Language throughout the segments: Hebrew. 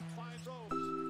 מה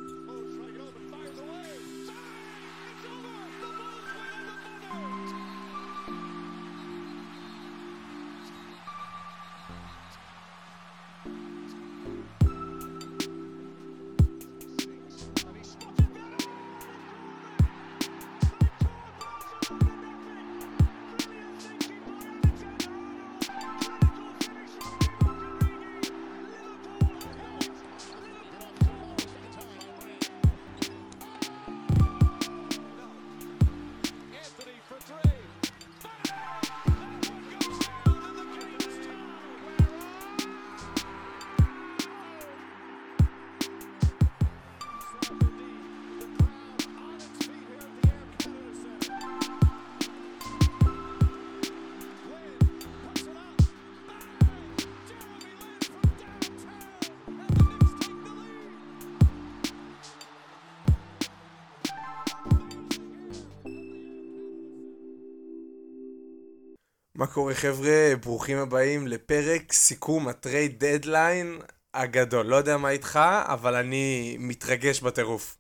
קורה חבר'ה? ברוכים הבאים לפרק סיכום ה trade deadline הגדול. לא יודע מה איתך, אבל אני מתרגש בטירוף.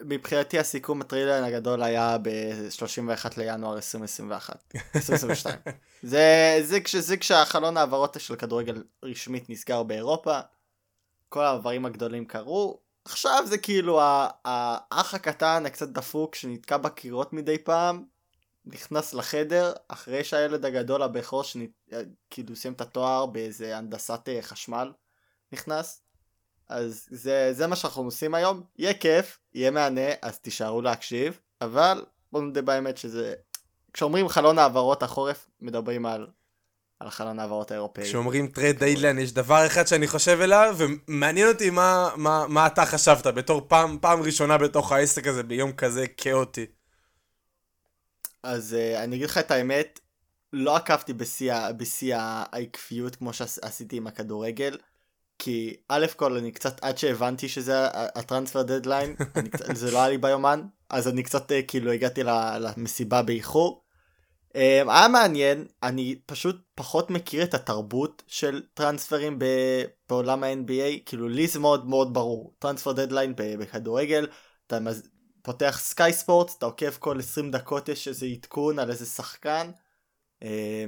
מבחינתי הסיכום ה trade deadline הגדול היה ב-31 לינואר 2021. 2022. זה, זה, זה כשהחלון העברות של כדורגל רשמית נסגר באירופה. כל העברים הגדולים קרו. עכשיו זה כאילו האח הקטן הקצת דפוק שנתקע בקירות מדי פעם. נכנס לחדר אחרי שהילד הגדול הבכור שכאילו סיים את התואר באיזה הנדסת אה, חשמל נכנס. אז זה, זה מה שאנחנו עושים היום, יהיה כיף, יהיה מהנה, אז תישארו להקשיב, אבל בואו נדבר באמת שזה, כשאומרים חלון העברות החורף, מדברים על, על חלון העברות האירופאי. כשאומרים טרד דיילן יש דבר אחד שאני חושב אליו, ומעניין אותי מה, מה, מה אתה חשבת בתור פעם, פעם ראשונה בתוך העסק הזה ביום כזה כאוטי. אז uh, אני אגיד לך את האמת, לא עקבתי בשיא העקביות כמו שעשיתי עם הכדורגל, כי א' כל אני קצת עד שהבנתי שזה הטרנספר דדליין, זה לא היה לי ביומן, אז אני קצת uh, כאילו הגעתי למסיבה באיחור. Um, היה מעניין, אני פשוט פחות מכיר את התרבות של טרנספרים בעולם ה-NBA, כאילו לי זה מאוד מאוד ברור, transfer deadline בכדורגל, אתה פותח סקאי ספורט, אתה עוקב כל 20 דקות יש איזה עדכון על איזה שחקן. אה,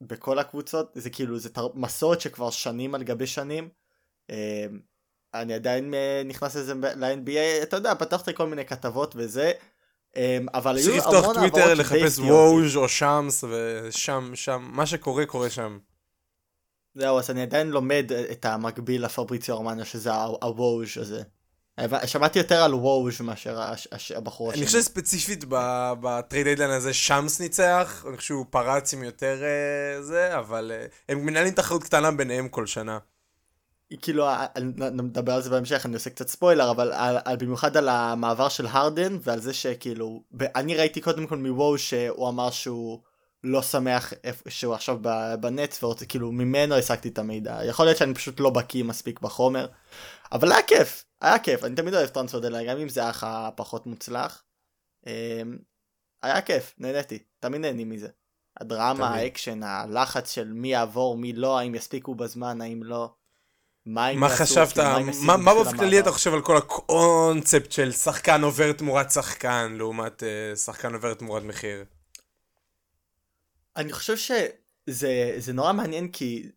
בכל הקבוצות, זה כאילו, זה תר... מסורת שכבר שנים על גבי שנים. אה, אני עדיין אה, נכנס לזה ל-NBA, אתה יודע, פתחתי כל מיני כתבות וזה. אה, אבל היו המון העברות שדי טוויטר, לחפש וואוז' או שמס, ושם, שם, מה שקורה קורה שם. זהו, אז אני עדיין לומד את המקביל לפבריציו ארמניה, שזה הוואוז' הזה. שמעתי יותר על וואוז' מאשר הבחור השני. אני חושב ספציפית בטרייד איידלן הזה ששאמס ניצח, אני חושב שהוא פרץ עם יותר אה, זה, אבל אה, הם מנהלים תחרות קטנה ביניהם כל שנה. כאילו, נדבר על זה בהמשך, אני עושה קצת ספוילר, אבל על, על, במיוחד על המעבר של הרדן, ועל זה שכאילו, אני ראיתי קודם כל מוואוז' שהוא אמר שהוא לא שמח שהוא עכשיו בנט, ורוצה, כאילו, ממנו השגתי את המידע. יכול להיות שאני פשוט לא בקיא מספיק בחומר, אבל היה כיף. היה כיף, אני תמיד אוהב transfer deadline, גם אם זה היה פחות מוצלח. אמ, היה כיף, נהניתי, תמיד נהנים מזה. הדרמה, האקשן, הלחץ של מי יעבור, מי לא, האם יספיקו בזמן, האם לא. מה מה חשבת, מה, מה באופן כללי אתה חושב על כל הקונספט של שחקן עובר תמורת שחקן, לעומת uh, שחקן עובר תמורת מחיר? אני חושב שזה נורא מעניין כי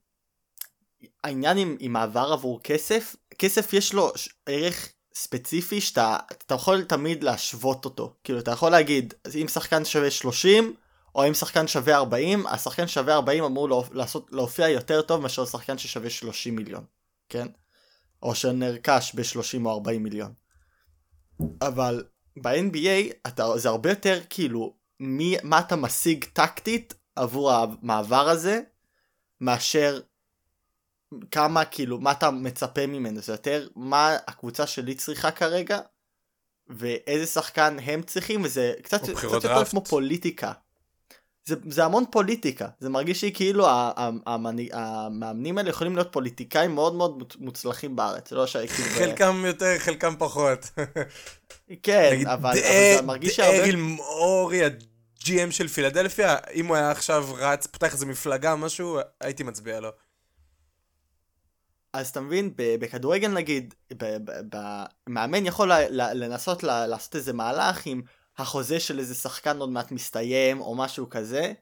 העניין עם, עם מעבר עבור כסף, כסף יש לו ערך ספציפי שאתה אתה יכול תמיד להשוות אותו. כאילו אתה יכול להגיד, אם שחקן שווה 30, או אם שחקן שווה 40, השחקן שווה 40 אמור. לעשות, להופיע יותר טוב מאשר שחקן ששווה 30 מיליון, כן? או שנרכש ב-30 או 40 מיליון. אבל ב-NBA אתה, זה הרבה יותר כאילו מי, מה אתה משיג טקטית עבור המעבר הזה, מאשר כמה כאילו מה אתה מצפה ממנו זה יותר מה הקבוצה שלי צריכה כרגע ואיזה שחקן הם צריכים וזה קצת, קצת יותר כמו פוליטיקה. זה, זה המון פוליטיקה זה מרגיש לי כאילו המאמנים האלה יכולים להיות פוליטיקאים מאוד מאוד מוצלחים בארץ לא שכאילו חלקם יותר חלקם פחות. כן אבל, אבל זה מרגיש שהרבה... דאריל מורי הג'י.אם של פילדלפיה אם הוא היה עכשיו רץ פותח איזה מפלגה משהו הייתי מצביע לו. אז אתה מבין, בכדורגל נגיד, מאמן יכול לנסות לעשות איזה מהלך עם החוזה של איזה שחקן עוד מעט מסתיים או משהו כזה,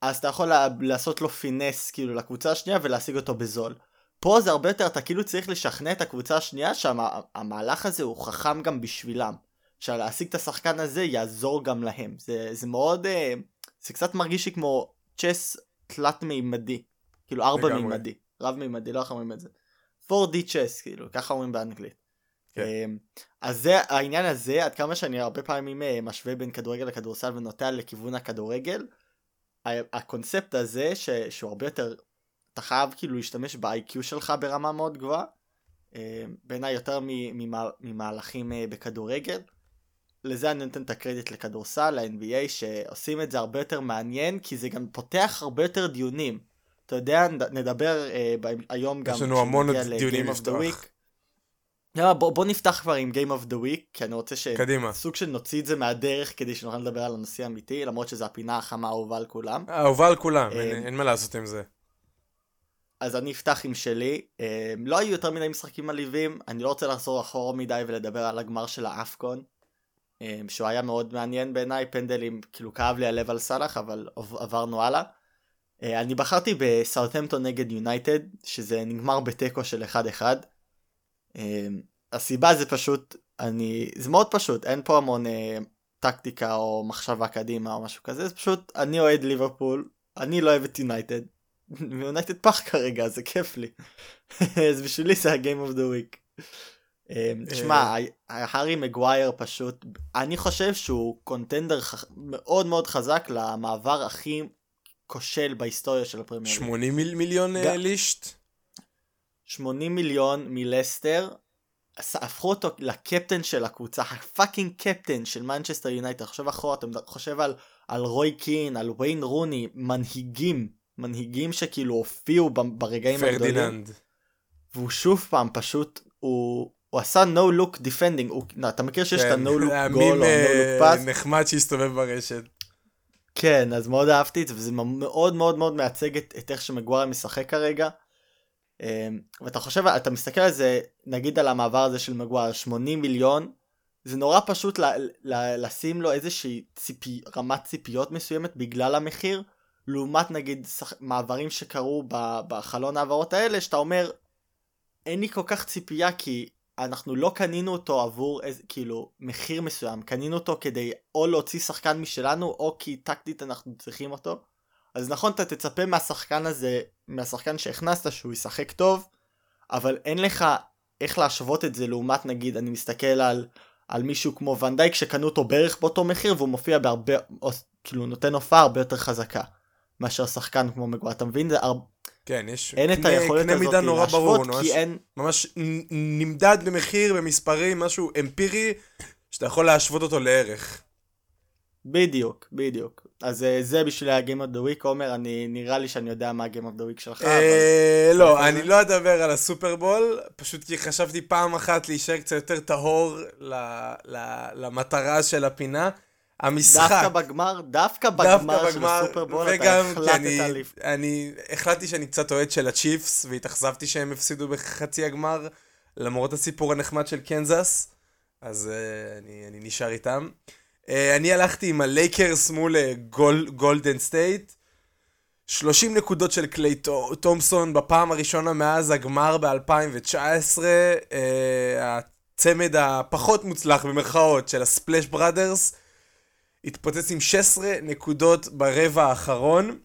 אז אתה יכול לעשות לו פינס כאילו לקבוצה השנייה ולהשיג אותו בזול. פה זה הרבה יותר, אתה כאילו צריך לשכנע את הקבוצה השנייה שהמהלך הזה הוא חכם גם בשבילם. שלהשיג את השחקן הזה יעזור גם להם. זה, זה מאוד, אה, זה קצת מרגיש לי כמו צ'ס תלת מימדי. כאילו ארבע מימדי. רב מימדי, לא איך אומרים את זה. 4D צ'ס, כאילו, ככה אומרים באנגלית. כן. אמ, אז זה העניין הזה, עד כמה שאני הרבה פעמים אה, משווה בין כדורגל לכדורסל ונוטה לכיוון הכדורגל, הקונספט הזה ש, שהוא הרבה יותר, אתה חייב כאילו להשתמש ב-IQ שלך ברמה מאוד גבוהה, אמ, בעיניי יותר ממהלכים אה, בכדורגל. לזה אני נותן את הקרדיט לכדורסל, ל-NBA, שעושים את זה הרבה יותר מעניין, כי זה גם פותח הרבה יותר דיונים. אתה יודע, נדבר אה, היום גם... יש לנו המון דיונים לפתוח. יאללה, בוא, בוא נפתח כבר עם Game of the Week, כי אני רוצה ש... קדימה. סוג של נוציא את זה מהדרך כדי שנוכל לדבר על הנושא האמיתי, למרות שזו הפינה החמה האהובה על כולם. אהובה על כולם, אין, אה, אין מה לעשות עם זה. אז אני אפתח עם שלי. אה, לא היו יותר מדי משחקים מלהיבים, אני לא רוצה לחזור אחורה מדי ולדבר על הגמר של האפקון, אה, שהוא היה מאוד מעניין בעיניי, פנדלים, כאילו כאב לי הלב על סאלח, אבל עברנו הלאה. אני בחרתי בסאוטהמפטון נגד יונייטד, שזה נגמר בתיקו של 1-1. אמ, הסיבה זה פשוט, אני, זה מאוד פשוט, אין פה המון אה, טקטיקה או מחשבה קדימה או משהו כזה, זה פשוט, אני אוהד ליברפול, אני לא אוהב את יונייטד, ויונייטד פח כרגע, זה כיף לי. אז בשבילי זה ה-game of the week. אמ, תשמע, אה. הארי מגווייר פשוט, אני חושב שהוא contender מאוד מאוד חזק למעבר הכי כושל בהיסטוריה של הפרמייר. 80 מיליון אה, לסטר? 80 מיליון מלסטר, הפכו אותו לקפטן של הקבוצה, הפאקינג קפטן של מנצ'סטר יונייטד, חושב אחורה, אתה חושב על, על רוי קין, על ויין רוני, מנהיגים, מנהיגים שכאילו הופיעו ברגעים הגדולים. פרדיננד. והוא שוב פעם פשוט, הוא, הוא עשה no look defending, הוא, לא, אתה מכיר שיש כן, את ה-no look goal או no look pass? נחמד שהסתובב ברשת. כן, אז מאוד אהבתי את זה, וזה מאוד מאוד מאוד מייצג את, את איך שמגואר משחק כרגע. אמ, ואתה חושב, אתה מסתכל על זה, נגיד על המעבר הזה של מגואר, 80 מיליון, זה נורא פשוט ל- ל- לשים לו איזושהי ציפי, רמת ציפיות מסוימת בגלל המחיר, לעומת נגיד שח- מעברים שקרו ב- בחלון העברות האלה, שאתה אומר, אין לי כל כך ציפייה כי אנחנו לא קנינו אותו עבור איזה, כאילו, מחיר מסוים, קנינו אותו כדי או להוציא שחקן משלנו, או כי טקטית אנחנו צריכים אותו. אז נכון, אתה תצפה מהשחקן הזה, מהשחקן שהכנסת שהוא ישחק טוב, אבל אין לך איך להשוות את זה לעומת נגיד, אני מסתכל על, על מישהו כמו ונדייק שקנו אותו בערך באותו מחיר והוא מופיע בהרבה, או, כאילו נותן הופעה הרבה יותר חזקה מאשר שחקן כמו מגווה, אתה מבין? זה הרבה... כן, יש אין את היכולת הזאת להשוות, כי ממש, אין... ממש נמדד במחיר, במספרים, משהו אמפירי, שאתה יכול להשוות אותו לערך. בדיוק, בדיוק. אז אה, זה בשביל ה-game of the week, עומר, אני, נראה לי שאני יודע מה ה-game of the week שלך. אה, לא, אני לא אדבר על הסופרבול, פשוט כי חשבתי פעם אחת להישאר קצת יותר טהור למטרה של הפינה. המשחק. דווקא בגמר, דווקא בגמר של הסופרבול, אתה החלטת לפ... אני החלטתי שאני קצת אוהד של הצ'יפס, והתאכזבתי שהם הפסידו בחצי הגמר, למרות הסיפור הנחמד של קנזס, אז uh, אני, אני נשאר איתם. אה, אני הלכתי עם הלייקרס מול אה, גול, גולדן סטייט. 30 נקודות של קליי תומסון בפעם הראשונה מאז הגמר ב-2019. אה, הצמד הפחות מוצלח במרכאות של ה-Splash Brothers התפוצץ עם 16 נקודות ברבע האחרון.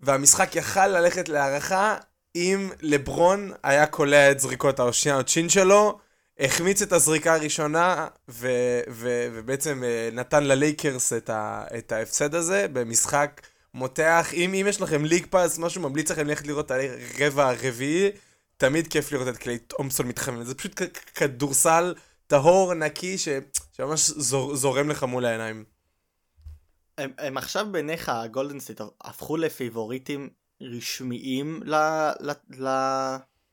והמשחק יכל ללכת להערכה אם לברון היה קולע את זריקות העונשין שלו. החמיץ את הזריקה הראשונה, ו- ו- ובעצם אה, נתן ללייקרס את, ה- את ההפסד הזה במשחק מותח. אם, אם יש לכם ליג פאס, משהו ממליץ לכם ללכת לראות את הרבע הרביעי, תמיד כיף לראות את קליי תומסון מתחמם. זה פשוט כדורסל טהור, נקי, ש- שממש זור- זורם לך מול העיניים. הם, הם עכשיו בעיניך, הגולדנסטייט, הפכו לפיבוריטים רשמיים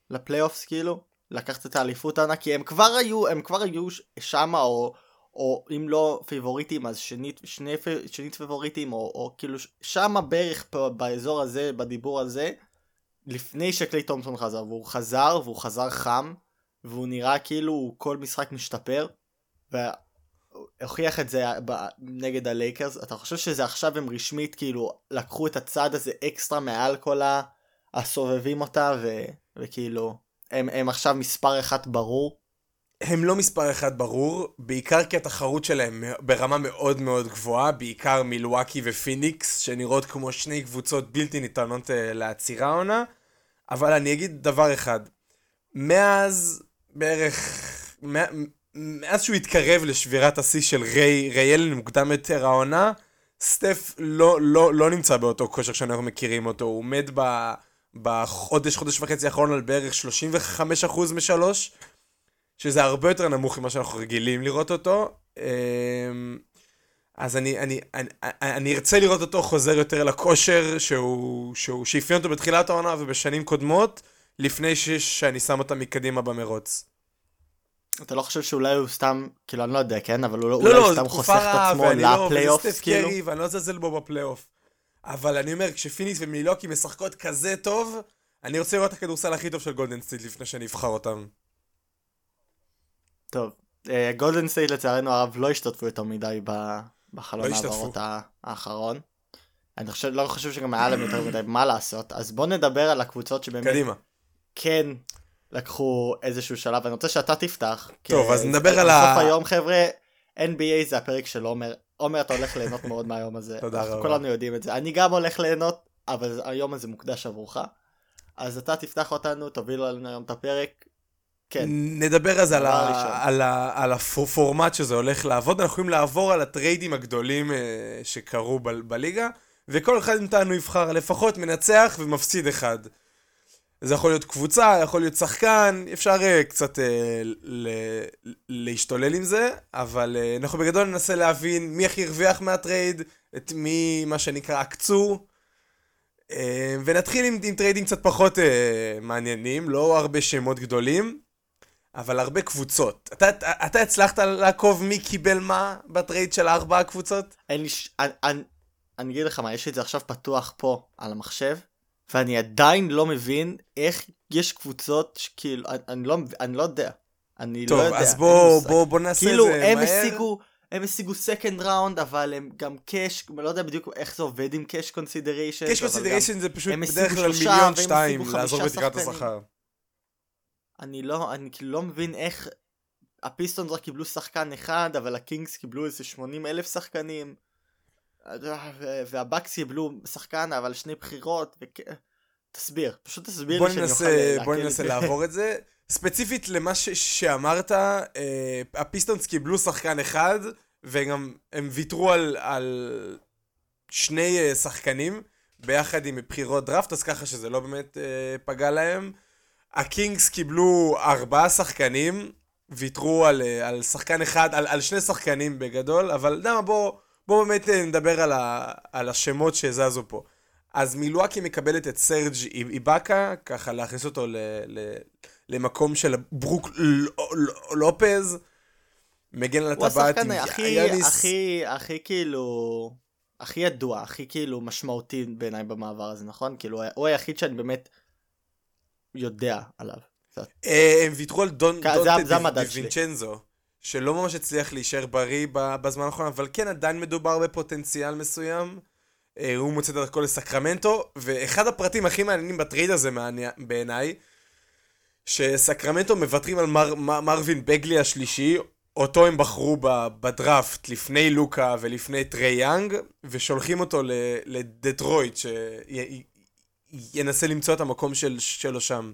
לפלייאופס כאילו? לקחת את האליפות העונה, כי הם כבר היו, הם כבר היו שמה, או, או אם לא פיבוריטים, אז שנית, שני, שנית פיבוריטים, או, או כאילו שמה בערך פה, באזור הזה, בדיבור הזה, לפני שקליי תומפסון חזר, והוא חזר, והוא חזר חם, והוא נראה כאילו כל משחק משתפר, והוכיח את זה ב- נגד הלייקרס. אתה חושב שזה עכשיו הם רשמית כאילו לקחו את הצעד הזה אקסטרה מעל כל הסובבים אותה, ו- וכאילו הם, הם עכשיו מספר אחת ברור? הם לא מספר אחד ברור, בעיקר כי התחרות שלהם ברמה מאוד מאוד גבוהה, בעיקר מילואקי ופיניקס, שנראות כמו שני קבוצות בלתי ניתנות uh, לעצירה עונה, אבל אני אגיד דבר אחד, מאז בערך, מאז שהוא התקרב לשבירת השיא של ריי, ריי אלן מוקדם יותר העונה, סטף לא, לא, לא נמצא באותו כושר שאנחנו מכירים אותו, הוא עומד ב, בחודש, חודש וחצי האחרון על בערך 35% משלוש, שזה הרבה יותר נמוך ממה שאנחנו רגילים לראות אותו. אמ, אז אני, אני, אני, אני ארצה לראות אותו חוזר יותר לכושר שהוא, שהוא, שאפיין אותו בתחילת העונה ובשנים קודמות, לפני ש, שאני שם אותה מקדימה במרוץ. אתה לא חושב שאולי הוא סתם, כאילו אני לא יודע, כן? אבל הוא לא, אולי לא, סתם חוסך את עצמו לפלייאוף, לא, כאילו? קרי, ואני לא אזלזל בו בפלייאוף. אבל אני אומר, כשפיניקס ומילוקי משחקות כזה טוב, אני רוצה לראות את הכדורסל הכי טוב של גולדן סטייט לפני שאני אבחר אותם. טוב, גולדן אה, סטייט לצערנו הרב לא השתתפו יותר מדי בחלון ההעברות האחרון. אני חושב, לא חושב שגם היה להם יותר מדי מה לעשות, אז בוא נדבר על הקבוצות שבאמת קדימה. כן לקחו איזשהו שלב, אני רוצה שאתה תפתח. טוב, אז נדבר על ה... בסוף היום חבר'ה, NBA זה הפרק של עומר, עומר אתה הולך ליהנות מאוד מהיום הזה. תודה רבה. כולנו יודעים את זה, אני גם הולך ליהנות, אבל היום הזה מוקדש עבורך. אז אתה תפתח אותנו, תוביל לנו היום את הפרק, כן. נדבר אז על, ה, על, ה, על הפורמט שזה הולך לעבוד, אנחנו יכולים לעבור על הטריידים הגדולים uh, שקרו ב, בליגה, וכל אחד מאיתנו יבחר לפחות מנצח ומפסיד אחד. זה יכול להיות קבוצה, יכול להיות שחקן, אפשר uh, קצת uh, ל, להשתולל עם זה, אבל uh, אנחנו בגדול ננסה להבין מי הכי הרוויח מהטרייד, את מי, מה שנקרא, עקצו. Uh, ונתחיל עם, עם טריידים קצת פחות uh, מעניינים, לא הרבה שמות גדולים. אבל הרבה קבוצות. אתה, אתה, הצלחת לעקוב מי קיבל מה בטרייד של ארבע הקבוצות? ש... אני, אני, אני אגיד לך מה, יש לי את זה עכשיו פתוח פה על המחשב, ואני עדיין לא מבין איך יש קבוצות שכאילו, אני, אני, לא, אני לא יודע. אני טוב, לא יודע. טוב, אז בוא, בוא, בוא נעשה כאילו, את זה הם מהר. השיגו, הם השיגו second round, אבל הם גם cash, אני לא יודע בדיוק איך זה עובד עם cash consideration. cash consideration זה פשוט בדרך כלל מיליון שתיים לעזור בתקרת. השכר. אני לא, אני כאילו לא מבין איך הפיסטונס רק קיבלו שחקן אחד, אבל הקינגס קיבלו איזה 80 אלף שחקנים. והבקס קיבלו שחקן, אבל שני בחירות. וכ... תסביר, פשוט תסביר בוא לי שאני ננסה, אוכל בוא ננסה. לעבור את זה. ספציפית למה ש- שאמרת, אה, הפיסטונס קיבלו שחקן אחד, וגם הם ויתרו על, על שני אה, שחקנים, ביחד עם בחירות דראפט, אז ככה שזה לא באמת אה, פגע להם. הקינגס קיבלו ארבעה שחקנים, ויתרו על, אה, על שחקן אחד, על, על שני שחקנים בגדול, אבל אתה יודע מה, בוא, בוא באמת אה, נדבר על, ה, על השמות שזזו פה. אז מילואקי מקבלת את סרג' איבאקה, ככה להכניס אותו ל, ל, למקום של ברוק ל- ל- לופז, מגן על הוא הטבעת השחקן עם הכי, יאניס. הכי, הכי כאילו, הכי ידוע, הכי כאילו משמעותי בעיניי במעבר הזה, נכון? כאילו, הוא היחיד שאני באמת יודע עליו. אה, הם ויתרו על דון, כן, זה- שלא ממש הצליח להישאר בריא בזמן האחרון, אבל כן עדיין מדובר בפוטנציאל מסוים. אה, הוא מוצא את דרכו לסקרמנטו, ואחד הפרטים הכי מעניינים בטרייד הזה בעיניי, שסקרמנטו מוותרים על מר, מר, מרווין באגלי השלישי, אותו הם בחרו בדראפט לפני לוקה ולפני טרי יאנג, ושולחים אותו לדטרויט, שינסה למצוא את המקום של, שלו שם.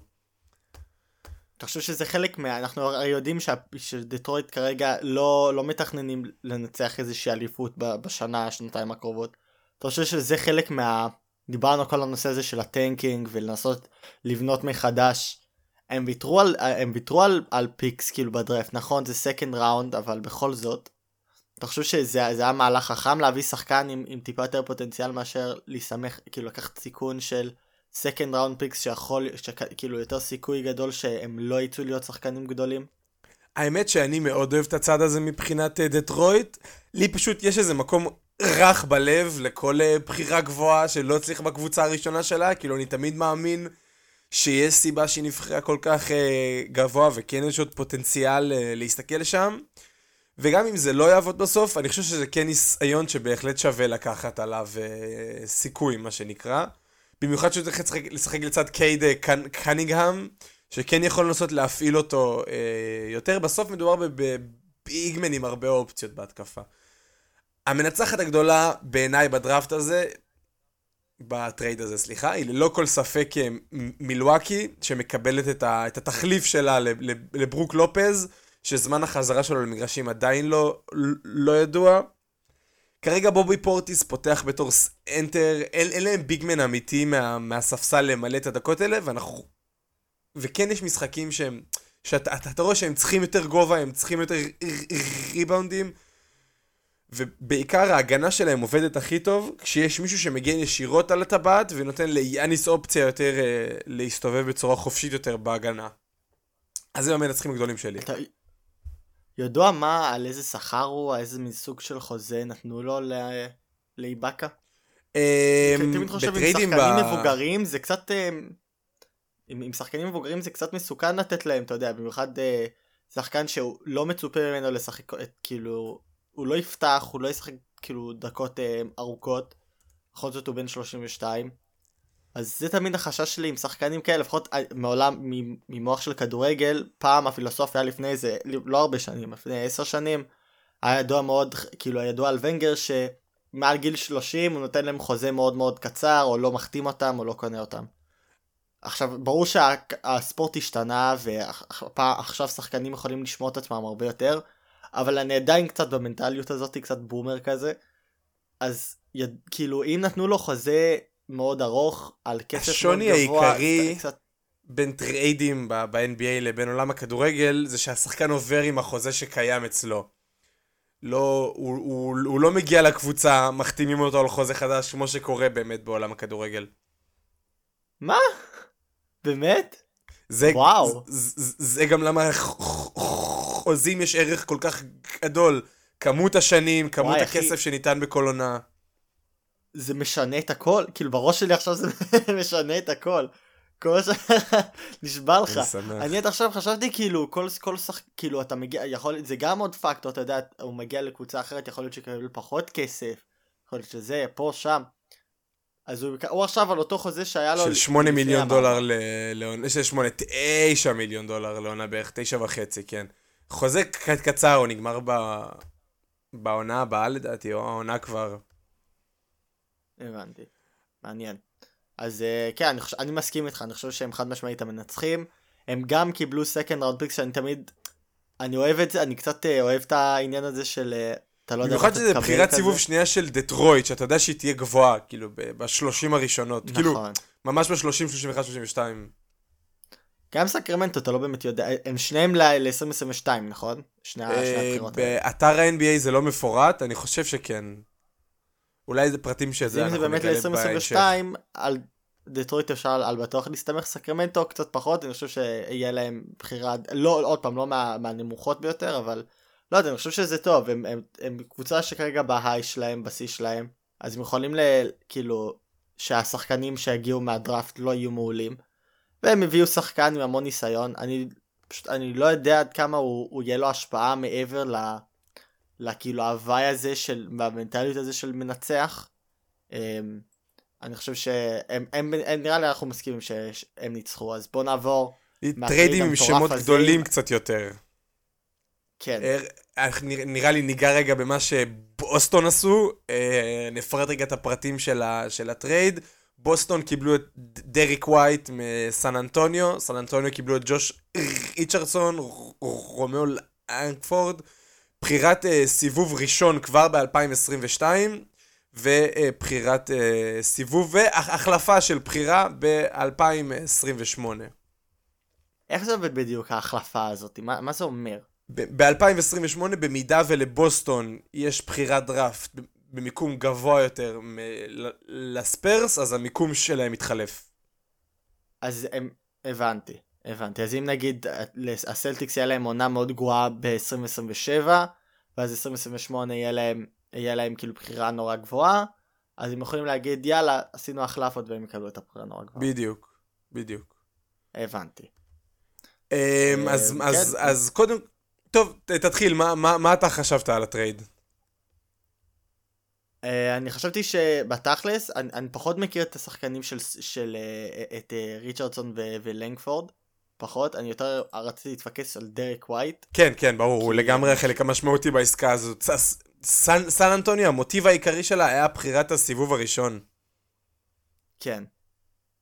אתה חושב שזה חלק מה... אנחנו הרי יודעים שה... שדטרויט כרגע לא, לא מתכננים לנצח איזושהי אליפות. בשנה, שנתיים הקרובות. אתה חושב שזה חלק מה... דיברנו כל הנושא הזה של ה tanking ולנסות לבנות מחדש. הם ויתרו על, הם ויתרו על, על picks כאילו בדרפט, נכון זה second round, אבל בכל זאת. אתה חושב שזה זה היה מהלך חכם להביא שחקן עם, עם טיפה יותר פוטנציאל מאשר להסתמך, כאילו לקחת סיכון של second round picks שיכול, כאילו יותר סיכוי גדול שהם לא יצאו להיות שחקנים גדולים? האמת שאני מאוד אוהב את הצד הזה מבחינת אה, דטרויט. לי פשוט יש איזה מקום רך בלב לכל אה, בחירה גבוהה שלא הצליחה בקבוצה הראשונה שלה, כאילו אני תמיד מאמין שיש סיבה שהיא נבחרה כל כך אה, גבוה, וכן יש עוד פוטנציאל אה, להסתכל לשם. וגם אם זה לא יעבוד בסוף, אני חושב שזה כן ניסיון שבהחלט שווה לקחת עליו אה, סיכוי, מה שנקרא. במיוחד שהוא צריך לשחק, לשחק לצד קייד אה, קנ, קנינגהם, שכן יכול לנסות להפעיל אותו אה, יותר. בסוף מדובר ב big man עם הרבה אופציות בהתקפה. המנצחת הגדולה בעיניי בדראפט הזה, ב trade הזה, סליחה, היא ללא כל ספק אה, מילואקי, שמקבלת את, ה, את התחליף שלה לברוק לופז, שזמן החזרה שלו למגרשים עדיין לא, לא ידוע. כרגע בובי פורטיס פותח בתור אנטר, אין, להם ביגמן אמיתי מה, מהספסל למלא את הדקות האלה, ואנחנו... וכן יש משחקים שהם... שאתה אתה רואה שהם צריכים יותר גובה, הם צריכים יותר ריבאונדים, ובעיקר ההגנה שלהם עובדת הכי טוב, כשיש מישהו שמגן ישירות על הטבעת ונותן ליאניס אופציה יותר אה, להסתובב בצורה חופשית יותר בהגנה. אז זה המנצחים הגדולים שלי. אתה ידוע מה, על איזה שכר הוא, איזה מין סוג של חוזה נתנו לו לאיבאקה? אמ, תמיד חושב עם שחקנים מבוגרים זה קצת... אמ, עם, שחקנים מבוגרים זה קצת מסוכן לתת להם, אתה יודע, במיוחד אה, שחקן שהוא לא מצופה ממנו לשחק, את, כאילו, הוא לא יפתח, הוא לא ישחק כאילו דקות אה, ארוכות, בכל זאת הוא בן 32, אז זה תמיד החשש שלי עם שחקנים כאלה, לפחות אה, מעולם, ממוח של כדורגל, פעם הפילוסופיה לפני איזה, לא הרבה שנים, לפני עשר שנים, היה ידוע מאוד, כאילו ידוע על ונגר שמעל גיל 30 הוא נותן להם חוזה מאוד מאוד קצר, או לא מחתים אותם, או לא קונה אותם. עכשיו, ברור שהספורט השתנה, ועכשיו שחקנים יכולים לשמוע את עצמם הרבה יותר, אבל אני עדיין קצת במנטליות הזאת, קצת בומר כזה. אז יד, כאילו, אם נתנו לו חוזה מאוד ארוך, על כסף מאוד גבוה. השוני העיקרי קצת... בין טריידים ב-NBA לבין עולם הכדורגל, זה שהשחקן עובר עם החוזה שקיים אצלו. לא, הוא, הוא, הוא לא מגיע לקבוצה, מחתימים אותו על חוזה חדש, כמו שקורה באמת בעולם הכדורגל. מה? באמת? זה, וואו. זה, זה, זה גם למה חוזים יש ערך כל כך גדול. כמות השנים, כמות וואי, הכסף אחי... שניתן בכל עונה. זה משנה את הכל, כאילו בראש שלי עכשיו זה משנה את הכל. כל ש... נשבע לך. אני עד עכשיו חשבתי כאילו כל כל שח... כאילו אתה מגיע יכול זה גם עוד פקטור אתה יודע הוא מגיע לקבוצה אחרת יכול להיות שיקבל פחות כסף. יכול להיות שזה פה שם. אז הוא, הוא עכשיו על אותו חוזה שהיה לו... של 8 מיליון דולר לעונה, של 8, 9 מיליון דולר לעונה בערך, 9 וחצי, כן. חוזה קצר, הוא נגמר ב... בעונה הבאה לדעתי, או העונה כבר. הבנתי. מעניין. אז אה, כן, אני, חושב, אני מסכים איתך, אני חושב שהם חד משמעית המנצחים. הם גם קיבלו second round picks שאני תמיד... אני אוהב את זה, אני קצת אה, אוהב את העניין הזה של... אה, אתה לא יודע במיוחד שזה בחירת סיבוב שנייה של דטרויט, שאתה יודע שהיא תהיה גבוהה, כאילו, בשלושים הראשונות. כאילו, נכון. כאילו, ממש בשלושים, שלושים ואחת, שלושים ושתיים. גם סקרמנטו, אתה לא באמת יודע, הם שניהם ל-2022, נכון? שני הבחירות האלה. באתר ה-NBA זה לא מפורט, אני חושב שכן. אולי זה פרטים שזה. אם זה באמת ל-2022, על דטרויט אפשר על בטוח להסתמך סקרמנטו קצת פחות, אני חושב שיהיה להם בחירה, לא, עוד פעם, לא מה, מהנמוכות ביותר, אבל לא יודע, אני חושב שזה טוב, הם, הם, הם קבוצה שכרגע בהיי שלהם, בשיא שלהם, אז הם יכולים ל... כאילו, שהשחקנים שיגיעו מהדראפט לא יהיו מעולים, והם הביאו שחקן עם המון ניסיון, אני פשוט, אני לא יודע עד כמה הוא, הוא יהיה לו השפעה מעבר ל... לכאילו ההוואי הזה של, והמנטליות הזה של מנצח. Um, אני חושב שהם, הם, הם, נראה לי אנחנו מסכימים שהם ניצחו, אז בוא נעבור. טריידים עם שמות הזה. גדולים קצת יותר. כן. אה, נראה לי ניגע רגע במה שבוסטון עשו, אה, נפרט רגע את הפרטים של, ה, של ה trade. בוסטון קיבלו את דרק ווייט מסן אנטוניו, סן אנטוניו קיבלו את ג'וש ריצ'רדסון, רומיאו לנגפורד, בחירת uh, סיבוב ראשון כבר ב-2022, ובחירת uh, סיבוב והחלפה של בחירה ב-2028. איך זה עובד בדיוק ההחלפה הזאת? מה, מה זה אומר? ב-2028 במידה ולבוסטון יש בחירת דראפט במיקום גבוה יותר לספרס, אז המיקום שלהם מתחלף. אז הם... הבנתי, הבנתי. אז אם נגיד הסלטיקס יהיה להם עונה מאוד גרועה ב-2027, ואז 2028 יהיה להם, יהיה להם כאילו בחירה נורא גבוהה, אז הם יכולים להגיד יאללה, עשינו החלפות והם יקבלו את הבחירה נורא גבוהה. בדיוק, בדיוק. הבנתי. אמ, אה, אז, כן. אז, אז קודם, טוב, תתחיל, מה, מה, מה אתה חשבת על ה trade? אה, אני חשבתי שבתכלס, אני, אני פחות מכיר את השחקנים של, של אה, את אה, ריצ'רדסון ו- ולנגפורד, פחות, אני יותר רציתי להתפקס על דרק ווייט. כן, כן, ברור, הוא לגמרי החלק המשמעותי בעסקה הזאת. סן, סן אנטוניו, המוטיב העיקרי שלה היה בחירת הסיבוב הראשון. כן.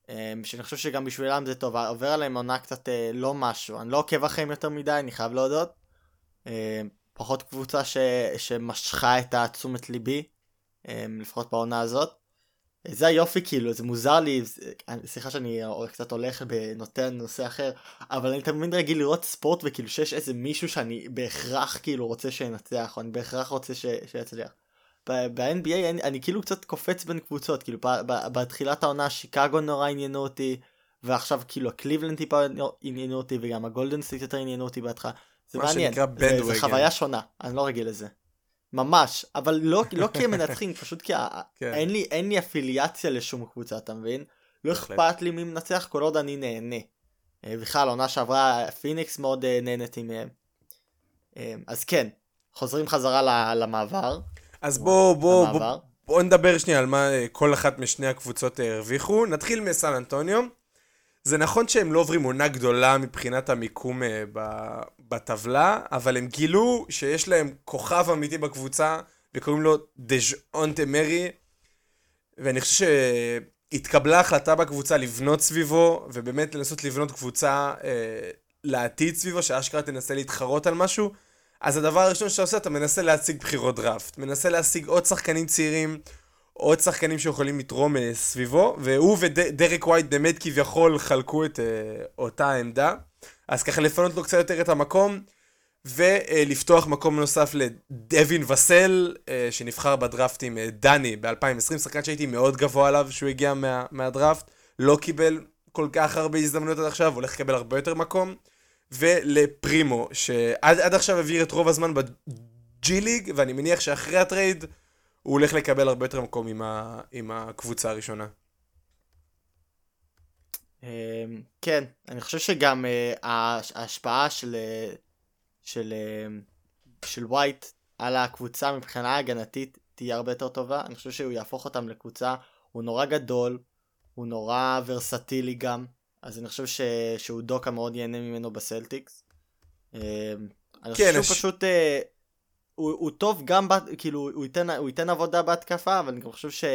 אה, שאני חושב שגם בשבילם זה טוב, עובר עליהם עונה קצת אה, לא משהו, אני לא עוקב אחריהם יותר מדי, אני חייב להודות. אה, פחות קבוצה ש, שמשכה את התשומת ליבי, אה, לפחות בעונה הזאת. זה היופי כאילו, זה מוזר לי, סליחה שאני קצת הולך ונותן נושא אחר, אבל אני תמיד רגיל לראות ספורט וכאילו שיש איזה מישהו שאני בהכרח כאילו רוצה שינצח, או אני בהכרח רוצה ש, שיצליח. ב-NBA אני, אני כאילו קצת קופץ בין קבוצות, כאילו ב- ב- בתחילת העונה שיקגו נורא עניינו אותי, ועכשיו כאילו הקליבלנד טיפה עניינו אותי, וגם הגולדן סטייט יותר עניינו אותי בהתחלה. זה מעניין, זה, זה. חוויה שונה, אני לא רגיל לזה. ממש, אבל לא, לא כי הם מנצחים, פשוט כי כן. אין, לי, אין לי אפיליאציה לשום קבוצה, אתה מבין? לא. אכפת לי מי מנצח כל עוד אני נהנה. אה, בכלל, עונה שעברה, פיניקס מאוד אה, נהניתי מהם. אה, אז כן, חוזרים חזרה למעבר. אז בוא, בוא, בוא, למעבר. בוא נדבר שנייה על מה כל אחת משני הקבוצות הרוויחו. נתחיל מסן אנטוניו. זה נכון שהם לא עוברים עונה גדולה מבחינת המיקום ב- בטבלה, אבל הם גילו שיש להם כוכב אמיתי בקבוצה, וקוראים לו דז'אונטה מרי, ואני חושב שהתקבלה החלטה בקבוצה לבנות סביבו, ובאמת לנסות לבנות קבוצה אה, לעתיד סביבו, שאשכרה תנסה להתחרות על משהו. אז הדבר הראשון שאתה עושה, אתה מנסה להשיג בחירות דראפט. מנסה להשיג עוד שחקנים צעירים, עוד שחקנים שיכולים לתרום אה, סביבו, והוא ודרק ווייט באמת כביכול חלקו את אה, אותה העמדה. אז ככה לפנות לו קצת יותר את המקום, ולפתוח מקום נוסף לדווין ואסל, אה, שנבחר בדראפט עם אה, דני ב-2020, שחקן שהייתי מאוד גבוה עליו שהוא הגיע מה, מהדראפט, לא קיבל כל כך הרבה הזדמנויות עד עכשיו, הולך לקבל הרבה יותר מקום. ולפרימו, שעד עד עכשיו העביר את רוב הזמן בג'י ליג, ואני מניח שאחרי ה trade הוא הולך לקבל הרבה יותר מקום עם, ה, עם הקבוצה הראשונה. אמ, כן, אני חושב שגם אה, ההש- ההשפעה של אה, של אה, של ווייט על הקבוצה מבחינה הגנתית תהיה הרבה יותר טובה. אני חושב שהוא יהפוך אותם לקבוצה, הוא נורא גדול, הוא נורא ורסטילי גם, אז אני חושב ש... שהוא דוקה מאוד ייהנה ממנו בסלטיקס. אמ, אני חושב כן, שהוא הש- פשוט... אה, הוא, הוא טוב גם, ב, כאילו, הוא ייתן, הוא ייתן עבודה בהתקפה, אבל אני גם חושב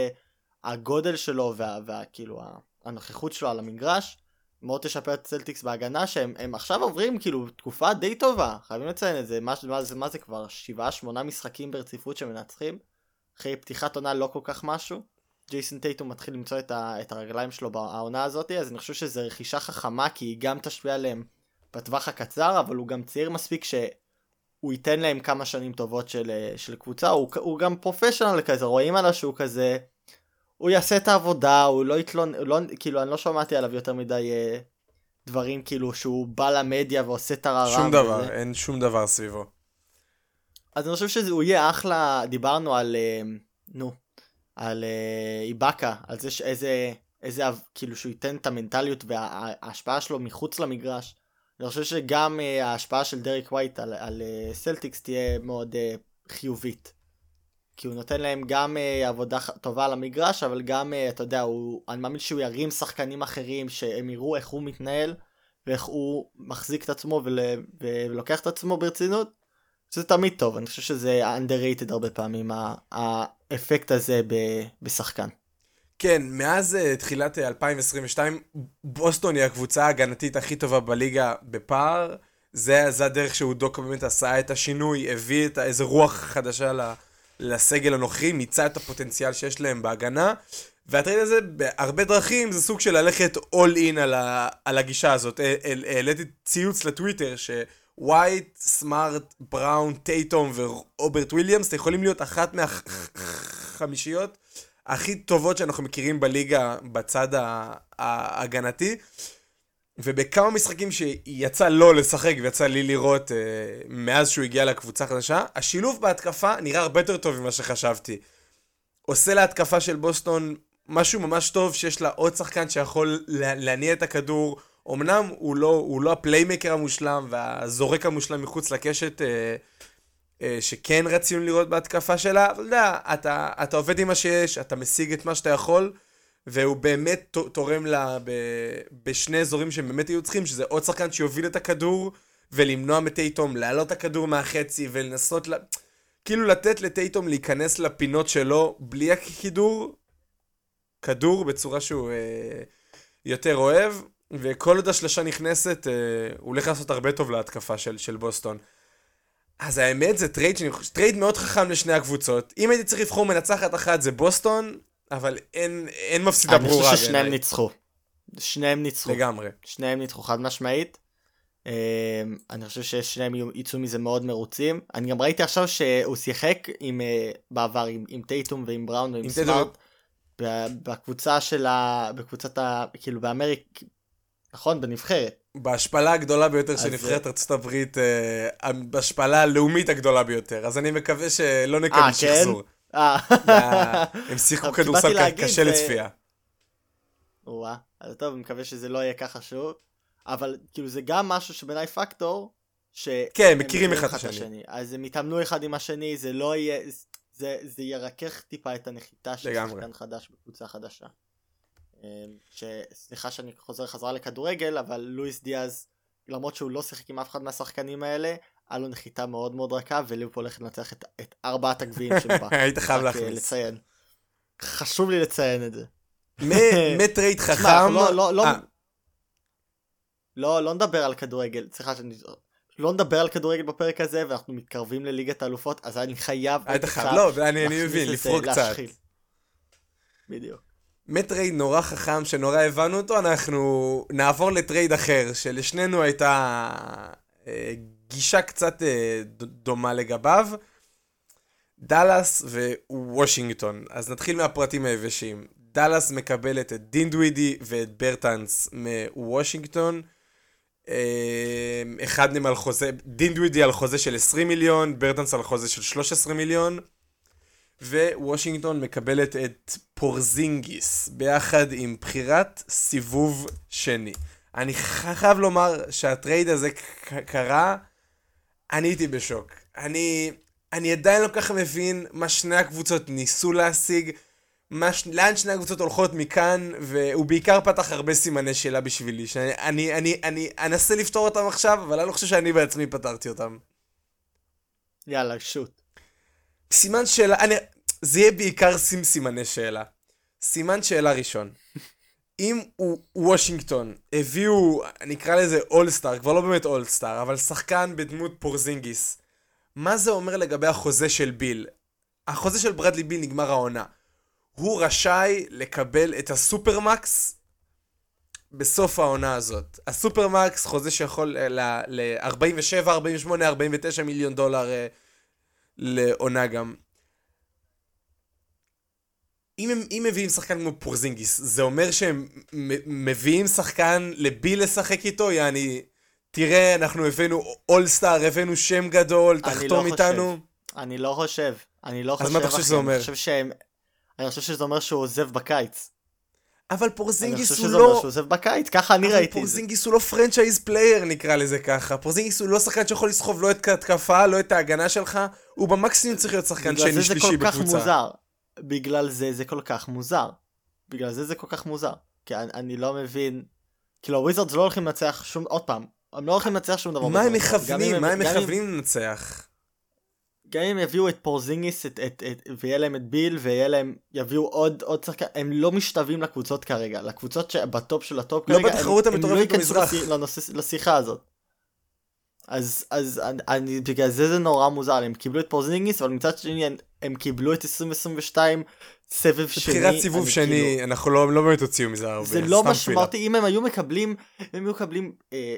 שהגודל שלו וה, וה, כאילו, ה- הנוכחות שלו על המגרש מאוד תשפר את סלטיקס בהגנה, שהם הם עכשיו עוברים כאילו תקופה די טובה, חייבים לציין את זה, מה, מה, זה, מה זה כבר, שבעה, שמונה משחקים ברציפות שמנצחים, אחרי פתיחת עונה לא כל כך משהו. ג'ייסון טייטום מתחיל למצוא את, ה, את הרגליים שלו בעונה הזאת, אז אני חושב שזו רכישה חכמה, כי היא גם תשפיע עליהם בטווח הקצר, אבל הוא גם צעיר מספיק שהוא ייתן להם כמה שנים טובות של, אה, של קבוצה, הוא, הוא גם פרופשיונל כזה, רואים עליו שהוא כזה, הוא יעשה את העבודה, הוא לא יתלון, הוא לא, כאילו אני לא שמעתי עליו יותר מדי אה, דברים כאילו שהוא בא למדיה ועושה טררם. שום דבר, וזה. אין שום דבר סביבו. אז אני חושב שהוא יהיה אחלה, דיברנו על, אה, נו, על אה, איבאקה, על זה שאיזה, איזה, כאילו שהוא ייתן את המנטליות וההשפעה שלו מחוץ למגרש. אני חושב שגם אה, ההשפעה של דרק ווייט על, על אה, סלטיקס תהיה מאוד אה, חיובית. כי הוא נותן להם גם אה, עבודה טובה על המגרש, אבל גם, אה, אתה יודע, הוא, אני מאמין שהוא ירים שחקנים אחרים, שהם יראו איך הוא מתנהל, ואיך הוא מחזיק את עצמו ול, ולוקח את עצמו ברצינות. שזה תמיד טוב, אני חושב שזה underrated הרבה פעמים, האפקט הזה ב- בשחקן. כן, מאז uh, תחילת uh, 2022, בוסטון היא הקבוצה ההגנתית הכי טובה בליגה בפער. זה, זה הדרך שאודוקה באמת עשה את השינוי, הביא את איזה רוח חדשה ל, לסגל הנוכחי, מיצה את הפוטנציאל שיש להם בהגנה. והטרייד הזה, בהרבה דרכים, זה סוג של ללכת all in על, על הגישה הזאת. אה, אה, העליתי ציוץ לטוויטר שווייט, סמארט, בראון, טייטום ורוברט וויליאמס יכולים להיות אחת מהחמישיות הכי טובות שאנחנו מכירים בליגה בצד ההגנתי. ובכמה משחקים שיצא לו לשחק ויצא לי לראות אה, מאז שהוא הגיע לקבוצה החדשה, השילוב בהתקפה נראה הרבה יותר טוב ממה שחשבתי. עושה להתקפה של בוסטון משהו ממש טוב שיש לה עוד שחקן שיכול לה- להניע את הכדור, אמנם הוא לא, הוא לא הפליימקר המושלם והזורק המושלם מחוץ לקשת, אה, אה, שכן רצינו לראות בהתקפה שלה, אבל אתה יודע, אתה, אתה עובד עם מה שיש, אתה משיג את מה שאתה יכול, והוא באמת תורם לה ב, בשני אזורים שהם באמת היו צריכים, שזה עוד שחקן שיוביל את הכדור, ולמנוע מטייטום להעלות את הכדור מהחצי, ולנסות, לה... כאילו לתת לטייטום להיכנס לפינות שלו בלי הכידור, כדור בצורה שהוא אה, יותר אוהב, וכל עוד השלושה נכנסת, אה, הוא הולך לעשות הרבה טוב להתקפה של, של בוסטון. אז האמת זה טרייד, טרייד מאוד חכם לשני הקבוצות. אם הייתי צריך לבחור מנצחת אחת זה בוסטון, אבל אין, אין מפסידה ברורה. אני חושב ששניהם ניצחו. שניהם ניצחו. לגמרי. שניהם ניצחו חד משמעית. Um, אני חושב ששניהם יצאו מזה מאוד מרוצים. אני גם ראיתי עכשיו שהוא שיחק עם, uh, בעבר עם, עם טייטום ועם בראון ועם סמארט. בקבוצה של ה... בקבוצת ה... כאילו באמריק... נכון? בנבחרת. בהשפלה הגדולה ביותר של נבחרת ארצות הברית, uh, בהשפלה הלאומית הגדולה ביותר. אז אני מקווה שלא נקבל כן? שחזור. אה? הם שיחקו כדורסל קשה לצפייה. וואה, אז טוב, אני מקווה שזה לא יהיה ככה שוב. אבל כאילו זה גם משהו שבעיניי פקטור, ש... כן, מכירים אחד את השני. אז הם יתאמנו אחד עם השני, זה לא יהיה... זה, זה ירכך טיפה את הנחיתה של שחקן חדש בקבוצה חדשה. אמ, שסליחה שאני חוזר חזרה לכדורגל, אבל לואיס דיאז, למרות שהוא לא שיחק עם אף אחד מהשחקנים האלה, היה לו נחיתה מאוד מאוד רכה, וליאופ הולך לנצח את, את ארבעת הגביעים שבא. היית חייב אה, להכניס. לציין. חשוב לי לציין את זה. מטרייד חכם. לא, לא, לא, אה. לא, לא נדבר על כדורגל, סליחה שאני... לא נדבר על כדורגל בפרק הזה, ואנחנו מתקרבים לליגת האלופות, אז אני חייב... היית חייב, לא, אני מבין, לפרוק קצת. בדיוק. מטרייד נורא חכם, שנורא הבנו אותו, אנחנו נעבור לטרייד אחר, שלשנינו הייתה אה, גישה קצת אה, דומה לגביו. דאלאס ווושינגטון. אז נתחיל מהפרטים היבשים. דאלאס מקבלת את דינווידי ואת ברטנס מוושינגטון. אמ, אחד מהם על חוזה, דינווידי על חוזה של 20 מיליון, ברטנס על חוזה של 13 מיליון, ווושינגטון מקבלת את פורזינגיס ביחד עם בחירת סיבוב שני. אני חייב לומר שהטרייד הזה קרה, אני הייתי בשוק. אני, אני עדיין לא כך מבין מה שני הקבוצות ניסו להשיג. מה, לאן שני הקבוצות הולכות מכאן, והוא בעיקר פתח הרבה סימני שאלה בשבילי, שאני אני, אני, אני אנסה לפתור אותם עכשיו, אבל אני לא חושב שאני בעצמי פתרתי אותם. יאללה, שוט. סימן שאלה, אני, זה יהיה בעיקר סימני שאלה. סימן שאלה ראשון. אם וושינגטון הביאו, נקרא לזה אולסטאר, כבר לא באמת אולסטאר, אבל שחקן בדמות פורזינגיס, מה זה אומר לגבי החוזה של ביל? החוזה של ברדלי ביל נגמר העונה. הוא רשאי לקבל את הסופרמקס בסוף העונה הזאת. הסופרמקס, חוזה שיכול ל-47, 48, 49 מיליון דולר אה, לעונה גם. אם הם אם מביאים שחקן כמו פורזינגיס, זה אומר שהם מביאים שחקן לביל לשחק איתו? יעני, תראה, אנחנו הבאנו אולסטאר, הבאנו שם גדול, תחתום לא איתנו. חושב. אני לא חושב. אני לא חושב. אז מה אתה חושב שזה אומר? אני חושב שהם אני חושב שזה אומר שהוא עוזב בקיץ. אבל פורזינגיס הוא לא... אני חושב שזה אומר שהוא עוזב בקיץ, ככה אני ראיתי את זה. פורזינגיס הוא לא franchise player נקרא לזה ככה. פורזינגיס הוא לא שחקן שיכול לסחוב לא את ההתקפה, לא את ההגנה שלך, הוא במקסימום צריך להיות שחקן שני שלישי בקבוצה. בגלל זה זה כל כך מוזר. בגלל זה זה כל כך מוזר. בגלל זה זה כל כך מוזר. כי אני, אני לא מבין... כאילו הוויזרדס לא הולכים לנצח שום... עוד פעם, הם לא הולכים לנצח שום דבר. מה הם מכוונים? מה הם מכוונים לנצח? גם אם יביאו את פורזינגיס את, את, את, ויהיה להם את ביל ויהיה להם יביאו עוד עוד שחקן הם לא משתווים לקבוצות כרגע לקבוצות שבטופ של הטופ לא כרגע בתחרות הם, הם לא ייכנסו לנושא, לשיחה הזאת. אז אז אני, בגלל זה זה נורא מוזר הם קיבלו את פורזינגיס אבל מצד שני הם, קיבלו את 2022 סבב שני. בחירת סיבוב שני כאילו, אנחנו לא, לא באמת הוציאו מזה הרבה. זה לא משמעותי אם הם היו מקבלים הם היו מקבלים אה,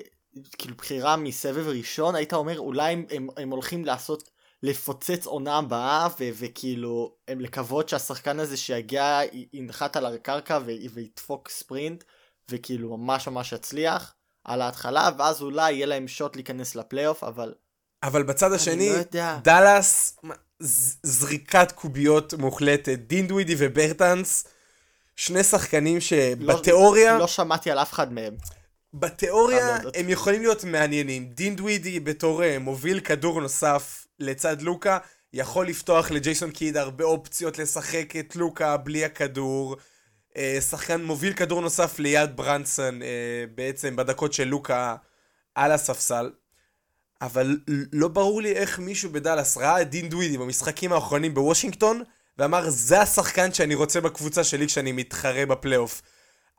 כאילו בחירה מסבב ראשון היית אומר אולי הם, הם, הם הולכים לעשות לפוצץ עונה הבאה ו- וכאילו הם לקוות שהשחקן הזה שיגיע ינחת על הקרקע ו- וידפוק ספרינט וכאילו ממש ממש יצליח על ההתחלה ואז אולי יהיה להם שוט להיכנס לפלייאוף אבל אבל בצד השני לא דאלאס זריקת קוביות מוחלטת דין דווידי וברטנס שני שחקנים שבתיאוריה לא, לא שמעתי על אף אחד מהם בתיאוריה להודות. הם יכולים להיות מעניינים. דין דווידי בתור אה, מוביל כדור נוסף לצד לוקה, יכול לפתוח לג'ייסון קיד הרבה אופציות לשחק את לוקה בלי הכדור. אה, שחקן מוביל כדור נוסף ליד ברנסון אה, בעצם בדקות של לוקה על הספסל. אבל לא ברור לי איך מישהו בדאלאס ראה את דין דווידי במשחקים האחרונים בוושינגטון ואמר זה השחקן שאני רוצה בקבוצה שלי כשאני מתחרה בפלייאוף.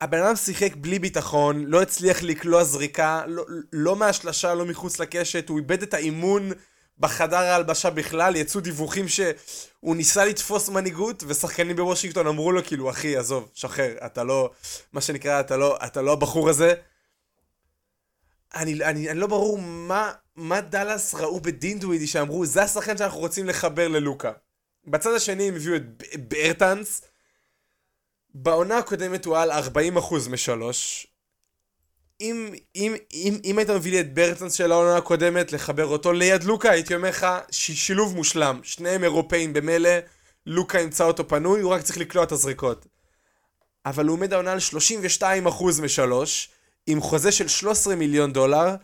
הבן אדם שיחק בלי ביטחון, לא הצליח לקלוע זריקה, לא, לא מהשלשה, לא מחוץ לקשת, הוא איבד את האימון בחדר ההלבשה בכלל, יצאו דיווחים שהוא ניסה לתפוס מנהיגות, ושחקנים בוושינגטון אמרו לו כאילו, אחי, עזוב, שחרר, אתה לא, מה שנקרא, אתה לא, אתה לא הבחור הזה. אני, אני, אני לא ברור מה, מה דאלאס ראו בדין דווידי שאמרו, זה השחקן שאנחנו רוצים לחבר ללוקה. בצד השני הם הביאו את ב- ברטנס, בעונה הקודמת הוא על 40% משלוש. אם, אם, אם, אם היית מביא לי את ברטנס של העונה הקודמת, לחבר אותו ליד לוקה, הייתי אומר לך, שילוב מושלם. שניהם אירופאים במילא, לוקה ימצא אותו פנוי, הוא רק צריך לקלוע את הזריקות. אבל הוא עומד העונה על 32% משלוש, עם חוזה של 13 מיליון דולר,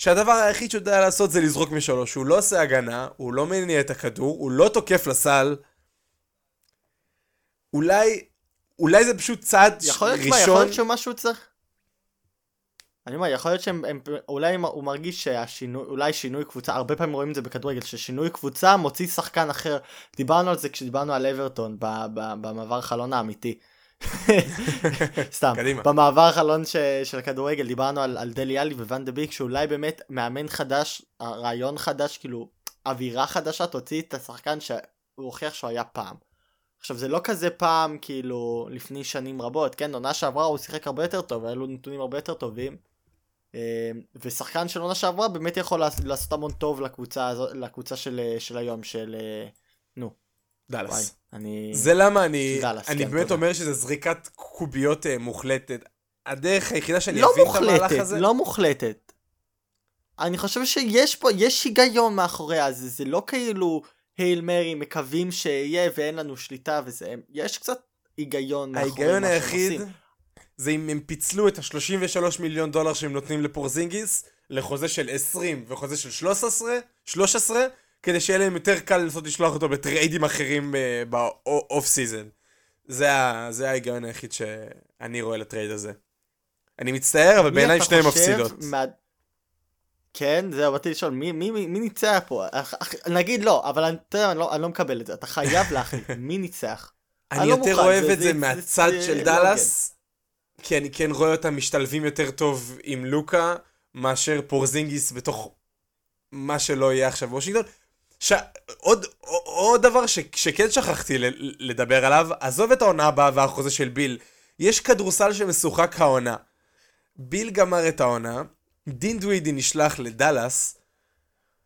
שהדבר היחיד שהוא יודע לעשות זה לזרוק משלוש. הוא לא עושה הגנה, הוא לא מניע את הכדור, הוא לא תוקף לסל. אולי, אולי זה פשוט צעד יכול להיות, מה, יכול ראשון. להיות שהוא משהו צריך. אני אומר, יכול להיות שהם, הם, אולי הוא מרגיש שהשינוי, אולי שינוי קבוצה, הרבה פעמים רואים את זה בכדורגל, ששינוי קבוצה מוציא שחקן אחר. דיברנו על זה כשדיברנו על אברטון, במעבר חלון האמיתי. סתם, קדימה. במעבר חלון ש, של הכדורגל דיברנו על, על דלי עלי וואן דה ביק, שאולי באמת מאמן חדש, רעיון חדש, כאילו, אווירה חדשה תוציא את השחקן שהוא הוכיח שהוא היה פעם. עכשיו זה לא כזה פעם כאילו לפני שנים רבות, כן, עונה שעברה הוא שיחק הרבה יותר טוב, היה לו נתונים הרבה יותר טובים. אה, ושחקן של עונה שעברה באמת יכול לעש- לעשות המון טוב לקבוצה לקבוצה של, אה, של היום, של... דאלאס. אני... זה למה אני, דאלאס, אני כן, באמת תודה. אומר שזה זריקת קוביות אה, מוחלטת. הדרך היחידה שאני לא אבין את המהלך מוחלטת, הזה... לא מוחלטת. אני חושב שיש פה, יש היגיון מאחוריה, זה, זה לא כאילו הייל מרי מקווים שיהיה ואין לנו שליטה וזה, יש קצת היגיון מאחורי ההיגיון מה שהם היחיד עושים. זה אם הם פיצלו את ה-33 מיליון דולר שהם נותנים לפורזינגיס לחוזה של 20 וחוזה של 13, 13 כדי שיהיה להם יותר קל לנסות לשלוח אותו בטריידים אחרים אה, ב off season. זה, ה- זה ההיגיון היחיד שאני רואה לטרייד הזה. אני מצטער, אבל בעיניי חושב מפסידות. מה... כן, זהו, באתי לשאול, מי, מי, מי, מי ניצח פה? אח- אח- נגיד לא, אבל אני, אני, לא, אני לא מקבל את זה, אתה חייב להחליט, מי ניצח? אני לא יותר מוכן, אוהב זה- את זה זה- מהצד זה- של זה דאלאס, כי אני כן רואה אותם משתלבים יותר טוב עם לוקה, מאשר פורזינגיס בתוך מה שלא יהיה עכשיו בוושינגטון. ש... עוד, עוד דבר ש... שכן שכחתי. לדבר עליו, עזוב את העונה הבאה והחוזה של ביל. יש כדורסל שמשוחק העונה. ביל גמר את העונה, דין דווידי נשלח לדאלאס,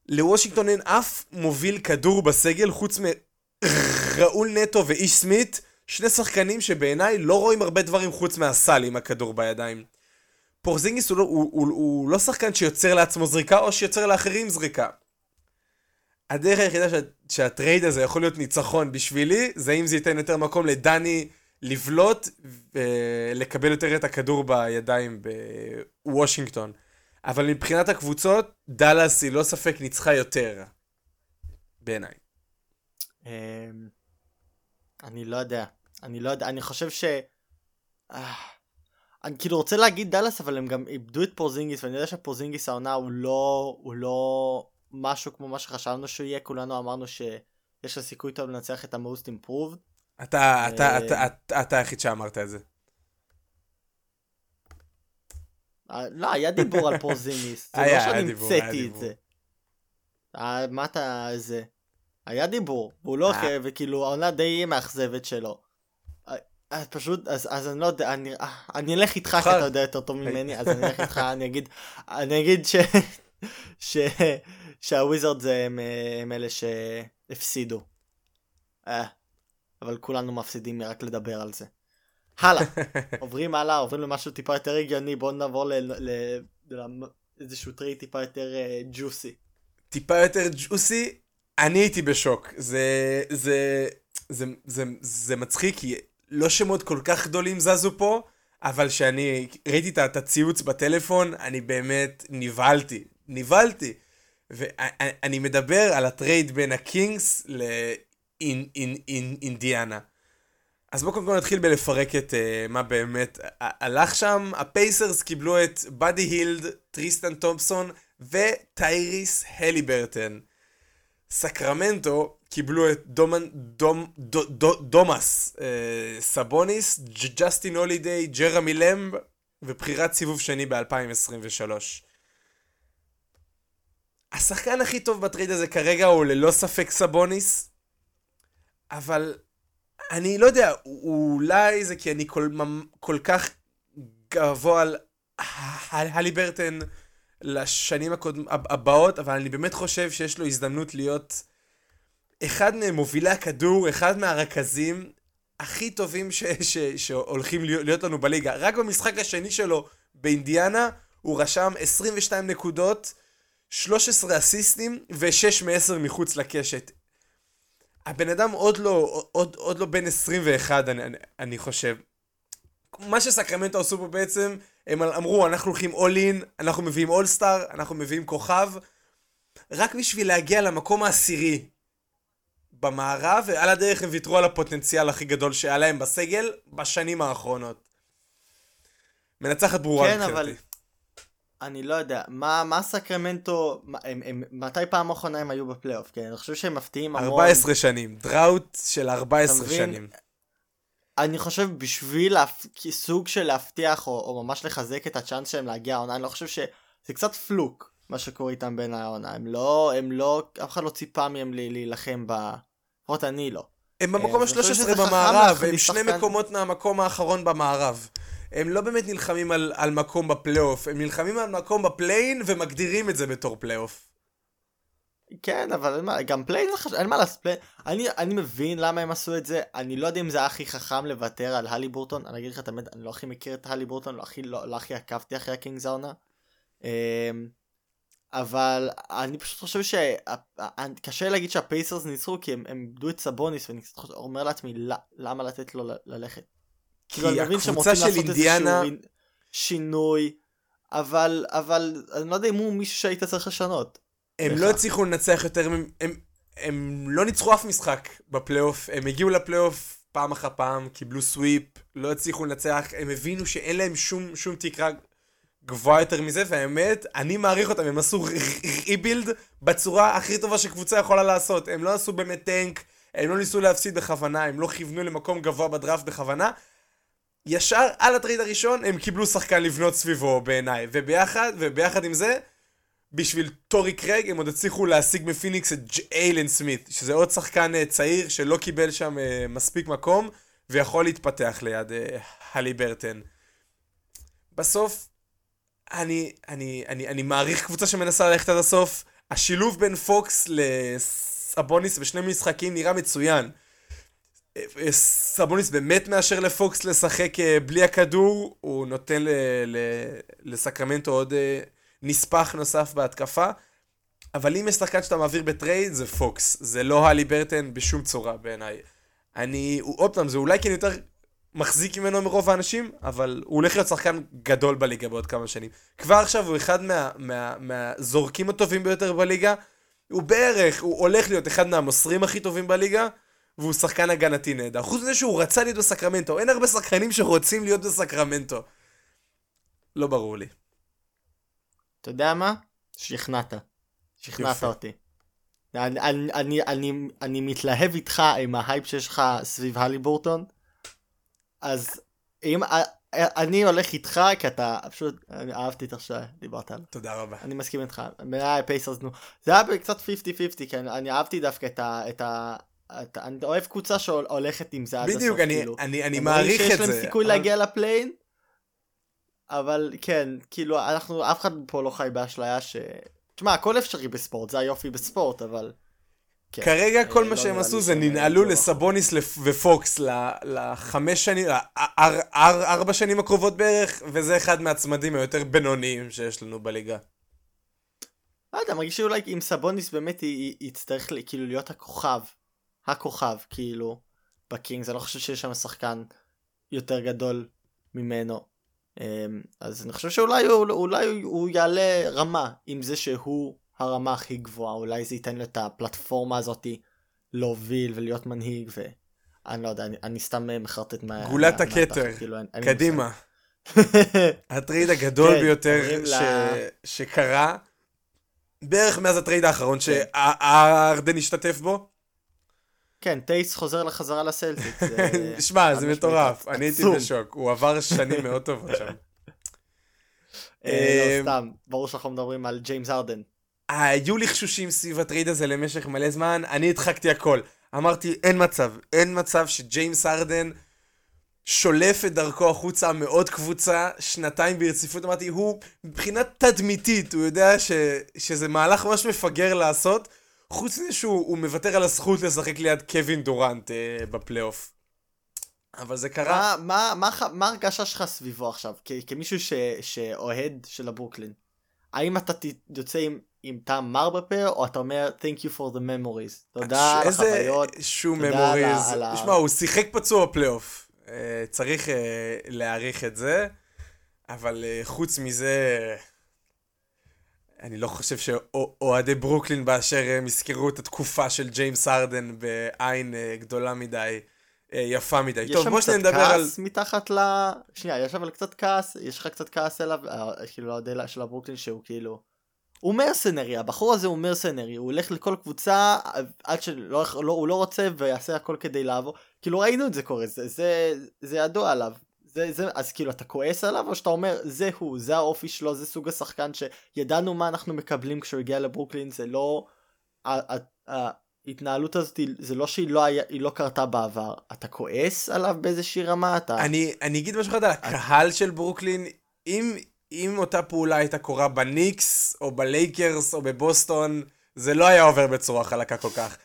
לוושינגטון אין אף מוביל כדור בסגל חוץ מראול נטו ואיש סמית, שני שחקנים שבעיניי לא רואים הרבה דברים חוץ מהסל עם הכדור בידיים. פורזינגיס הוא לא, הוא, הוא, הוא לא שחקן שיוצר לעצמו זריקה או שיוצר לאחרים זריקה. הדרך היחידה שה, שהטרייד הזה יכול להיות ניצחון בשבילי, זה אם זה ייתן יותר מקום לדני לבלוט ולקבל יותר את הכדור בידיים בוושינגטון. אבל מבחינת הקבוצות, דאלאס היא ללא ספק ניצחה יותר. בעיניי. אמ, אני לא יודע, אני לא יודע, אני חושב ש... אה, אני כאילו רוצה להגיד דאלאס, אבל הם גם איבדו את פורזינגיס, ואני יודע שפורזינגיס העונה הוא לא, הוא לא משהו כמו מה שחשבנו שהוא יהיה, כולנו אמרנו שיש לו סיכוי טוב לנצח את ה-most improved. אתה, אתה, אה. אתה, אתה, אתה היחיד שאמרת את זה. אה, לא, היה דיבור על פורזינגיס, זה לא שאני המצאתי את. זה. אה, מה אתה, זה... היה דיבור, והוא לא, אה. וכאילו העונה די מאכזבת שלו. אז פשוט, אז, אז אני לא יודע, אני, אני אלך איתך כי. אתה יודע יותר טוב ממני, אז אני אלך איתך, אני אגיד, אני אגיד ש... ש... שהוויזרד הם, אה, הם אלה שהפסידו. אה, אבל כולנו מפסידים מרק לדבר על זה. הלאה, עוברים הלאה, עוברים למשהו טיפה יותר הגיוני, בואו נעבור לאיזשהו טרייד טיפה יותר ג'וסי. טיפה יותר ג'וסי, אני הייתי בשוק. זה, זה, זה, זה, זה מצחיק, כי לא שמות כל כך גדולים זזו פה, אבל כשאני ראיתי את הציוץ בטלפון, אני באמת נבהלתי. נבהלתי. ואני מדבר על הטרייד בין הקינגס לאינדיאנה. אז בואו קודם כל נתחיל בלפרק את uh, מה באמת הלך שם. הפייסרס קיבלו את באדי הילד, טריסטן תומפסון וטייריס הליברטון. סקרמנטו קיבלו את דומן, דום, דו, דו, דומנטאס אה, סבוניס, ג'סטין הולידיי, ג'רמי למב ובחירת סיבוב שני ב-2023. השחקן הכי טוב בטרייד הזה כרגע הוא ללא ספק סבוניס, אבל אני לא יודע, אולי זה כי אני כל, כל כך גבוה על הליברטן לשנים הקוד... הבאות, אבל אני באמת חושב שיש לו הזדמנות להיות אחד ממובילי הכדור, אחד מהרכזים הכי טובים ש... ש... שהולכים להיות לנו בליגה. רק במשחק השני שלו באינדיאנה, הוא רשם 22 נקודות, 13 אסיסטים ו-6 מ-10 מחוץ לקשת. הבן אדם עוד לא, עוד, עוד לא בן 21, אני, אני, אני חושב. מה שסקרמנטו עשו פה בעצם, הם אמרו, אנחנו הולכים all in, אנחנו מביאים אולסטאר, אנחנו מביאים כוכב, רק בשביל להגיע למקום העשירי במערב, ועל הדרך הם ויתרו על הפוטנציאל הכי גדול שהיה להם בסגל בשנים האחרונות. מנצחת ברורה כן, מבחינתי. אבל... אני לא יודע, מה, מה סקרמנטו, הם, הם, מתי פעם אחרונה הם היו בפלייאוף? כן, אני חושב שהם מפתיעים המון. 14 שנים, drought של 14 שנים. אני חושב בשביל. סוג של להבטיח או, או ממש לחזק את הצ'אנס שלהם להגיע העונה, אני לא חושב שזה קצת fluke מה שקורה איתם בין העונה, הם לא, הם לא, אף אחד לא ציפה מהם להילחם ב... לפחות אני לא. הם במקום אה, ה-13 במערב, הם שני. מקומות מהמקום האחרון במערב. הם לא באמת נלחמים על, על מקום בפלייאוף, הם נלחמים על מקום ב play-in ומגדירים את זה בתור פלייאוף. כן, אבל מה, גם play-in זה חשוב, אין מה לעשות, play-in, אני, אני מבין למה הם עשו את זה, אני לא יודע אם זה היה הכי חכם לוותר על הלי בורטון, אני אגיד לך את האמת, אני לא הכי מכיר את הלי בורטון, לא הכי, לא, לא הכי עקבתי אחרי הקינגס העונה. אמ, אבל אני פשוט חושב שקשה להגיד שהפייסרס ניצחו כי הם איבדו את סבוניס ואני קצת אומר לעצמי למה לתת לו ללכת. כאילו אני מבין שהם רוצים לעשות אינדיאנה... איזשהו שינוי אבל אבל אני לא יודע אם הוא מישהו שהיית צריך לשנות. הם לא הצליחו לנצח יותר, הם, הם, הם לא ניצחו אף משחק בפלייאוף, הם הגיעו לפלייאוף פעם אחר פעם, קיבלו sweep, לא הצליחו לנצח, הם הבינו שאין להם שום, שום תקרה גבוהה יותר מזה, והאמת, אני מעריך אותם, הם עשו rebuild בצורה הכי טובה שקבוצה יכולה לעשות. הם לא עשו באמת טנק, הם לא ניסו להפסיד בכוונה, הם לא כיוונו למקום גבוה בדראפט בכוונה. ישר על הטרייד הראשון הם קיבלו שחקן לבנות סביבו בעיניי, וביחד, וביחד עם זה, בשביל טורי קרג הם עוד הצליחו להשיג מפיניקס את איילן סמית, שזה עוד שחקן uh, צעיר שלא קיבל שם uh, מספיק מקום, ויכול להתפתח ליד uh, הלי ברטן. בסוף, אני, אני, אני, אני מעריך קבוצה שמנסה ללכת עד הסוף. השילוב בין פוקס לסבוניס בשני משחקים נראה מצוין. סבוניס באמת מאשר לפוקס לשחק בלי הכדור, הוא נותן ל, ל, לסקרמנטו עוד נספח נוסף בהתקפה. אבל אם יש שחקן שאתה מעביר בטרייד, זה פוקס. זה לא הליברטון בשום צורה בעיניי. אני, עוד פעם, זה אולי כן יותר מחזיק ממנו מרוב האנשים, אבל הוא הולך להיות שחקן גדול בליגה בעוד כמה שנים. כבר עכשיו הוא אחד מה, מה, מהזורקים הטובים ביותר בליגה. הוא בערך, הוא הולך להיות אחד מהמוסרים הכי טובים בליגה, והוא שחקן הגנתי נהדר. חוץ מזה שהוא רצה להיות בסקרמנטו, אין הרבה שחקנים שרוצים להיות בסקרמנטו. לא ברור לי. אתה יודע מה? שכנעת. שכנעת. אותי. אני, אני, אני, אני, אני מתלהב איתך עם ההייפ שיש לך סביב הליברטון. אז אם אני הולך איתך כי אתה פשוט אני אהבתי את איך שדיברת עליו. תודה רבה. אני מסכים איתך. בעיניי פייסרס נו. זה היה קצת 50-50 כי אני, אני אהבתי דווקא את ה... את ה את, אני אוהב קבוצה שהולכת עם זה עד הסוף. בדיוק, אני, כאילו. אני, אני מעריך את זה. שיש להם סיכוי אבל... להגיע ל play-in. אבל כן, כאילו, אנחנו, אף אחד פה לא חי באשליה ש... תשמע, הכל אפשרי בספורט, זה היופי בספורט, אבל... כן, כרגע אה, כל מה לא שהם עשו זה ננעלו לסבוניס ופוקס לחמש שנים, ארבע שנים הקרובות בערך, וזה אחד מהצמדים היותר בינוניים שיש לנו בליגה. לא יודע, מרגיש שאולי אם סבוניס באמת יצטרך כאילו להיות הכוכב, הכוכב, כאילו, בקינגס, אני לא חושב שיש שם שחקן יותר גדול ממנו. אמ, אז אני חושב שאולי הוא, אולי הוא יעלה רמה עם זה שהוא הרמה הכי גבוהה, אולי זה ייתן לו את הפלטפורמה הזאתי להוביל ולהיות מנהיג ואני לא יודע, אני, אני סתם מחרטט מה... גולת הכתר, כאילו, קדימה. הטרייד הגדול כן, ביותר ש... שקרה, בערך מאז הטרייד האחרון כן. שהארדן השתתף בו. כן, טייס חוזר לחזרה לסלטיק. שמע, זה מטורף, אני הייתי בשוק, הוא עבר שנים מאוד טובות שם. אה, לא, אמ, סתם, ברור שאנחנו מדברים על ג'יימס הארדן. היו לחשושים סביב הטרייד הזה למשך מלא זמן, אני הדחקתי הכל. אמרתי, אין מצב, אין מצב שג'יימס הארדן שולף את דרכו החוצה מעוד קבוצה, שנתיים ברציפות, אמרתי, הוא מבחינה תדמיתית, הוא יודע ש, שזה מהלך ממש מפגר לעשות, חוץ מזה שהוא מוותר על הזכות לשחק ליד קווין דורנט אה, בפלייאוף. אבל זה קרה... מה, מה, מה, מה הרגשה שלך סביבו עכשיו, כ, כמישהו ש, שאוהד של הברוקלין? האם אתה יוצא עם, עם טעם מר בפה, או אתה אומר, Thank you for the memories. תודה על החוויות. איזה שום memories. תשמע, הוא שיחק פצוע בפלייאוף. אה, צריך אה, להעריך את זה, אבל אה, חוץ מזה, אני לא חושב שאוהדי ברוקלין באשר הם יזכרו את התקופה של ג'יימס ארדן בעין גדולה מדי. יפה מדי. טוב, בוא שניה נדבר על... יש שם קצת כעס מתחת ל... שנייה, יש אבל קצת כעס, יש לך קצת כעס אליו, כאילו לאוהדי של הברוקלין שהוא כאילו... הוא מרסנרי, הבחור הזה הוא מרסנרי, הוא הולך לכל קבוצה עד שהוא לא, לא רוצה ויעשה הכל כדי לעבור. כאילו ראינו את זה קורה, זה, זה, זה ידוע עליו. זה, זה, אז כאילו אתה כועס עליו או שאתה אומר זה הוא, זה האופי שלו, זה סוג השחקן שידענו מה אנחנו מקבלים כשהוא הגיע לברוקלין, זה לא... ההתנהלות הזאת זה לא שהיא לא, היה, לא קרתה בעבר, אתה כועס עליו באיזושהי רמה? אתה... אני, אני אגיד משהו אחד על הקהל של ברוקלין, אם, אם אותה פעולה הייתה קורה בניקס, או בלייקרס, או בבוסטון, זה לא היה עובר בצורה חלקה כל כך.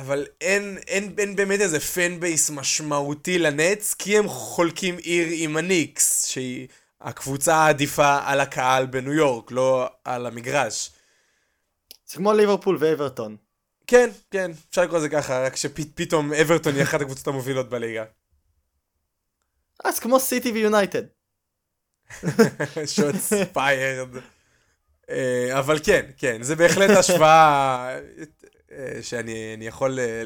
אבל אין, אין, אין באמת איזה fan base משמעותי לנץ, כי הם חולקים עיר עם הניקס, שהיא הקבוצה העדיפה על הקהל בניו יורק, לא על המגרש. זה כמו ליברפול ואברטון. כן, כן, אפשר לקרוא לזה ככה, רק שפתאום אברטון היא אחת הקבוצות המובילות בליגה. אז כמו סיטי ויונייטד. Shots fired. אה, אבל כן, כן, זה בהחלט השוואה אה, שאני יכול אה,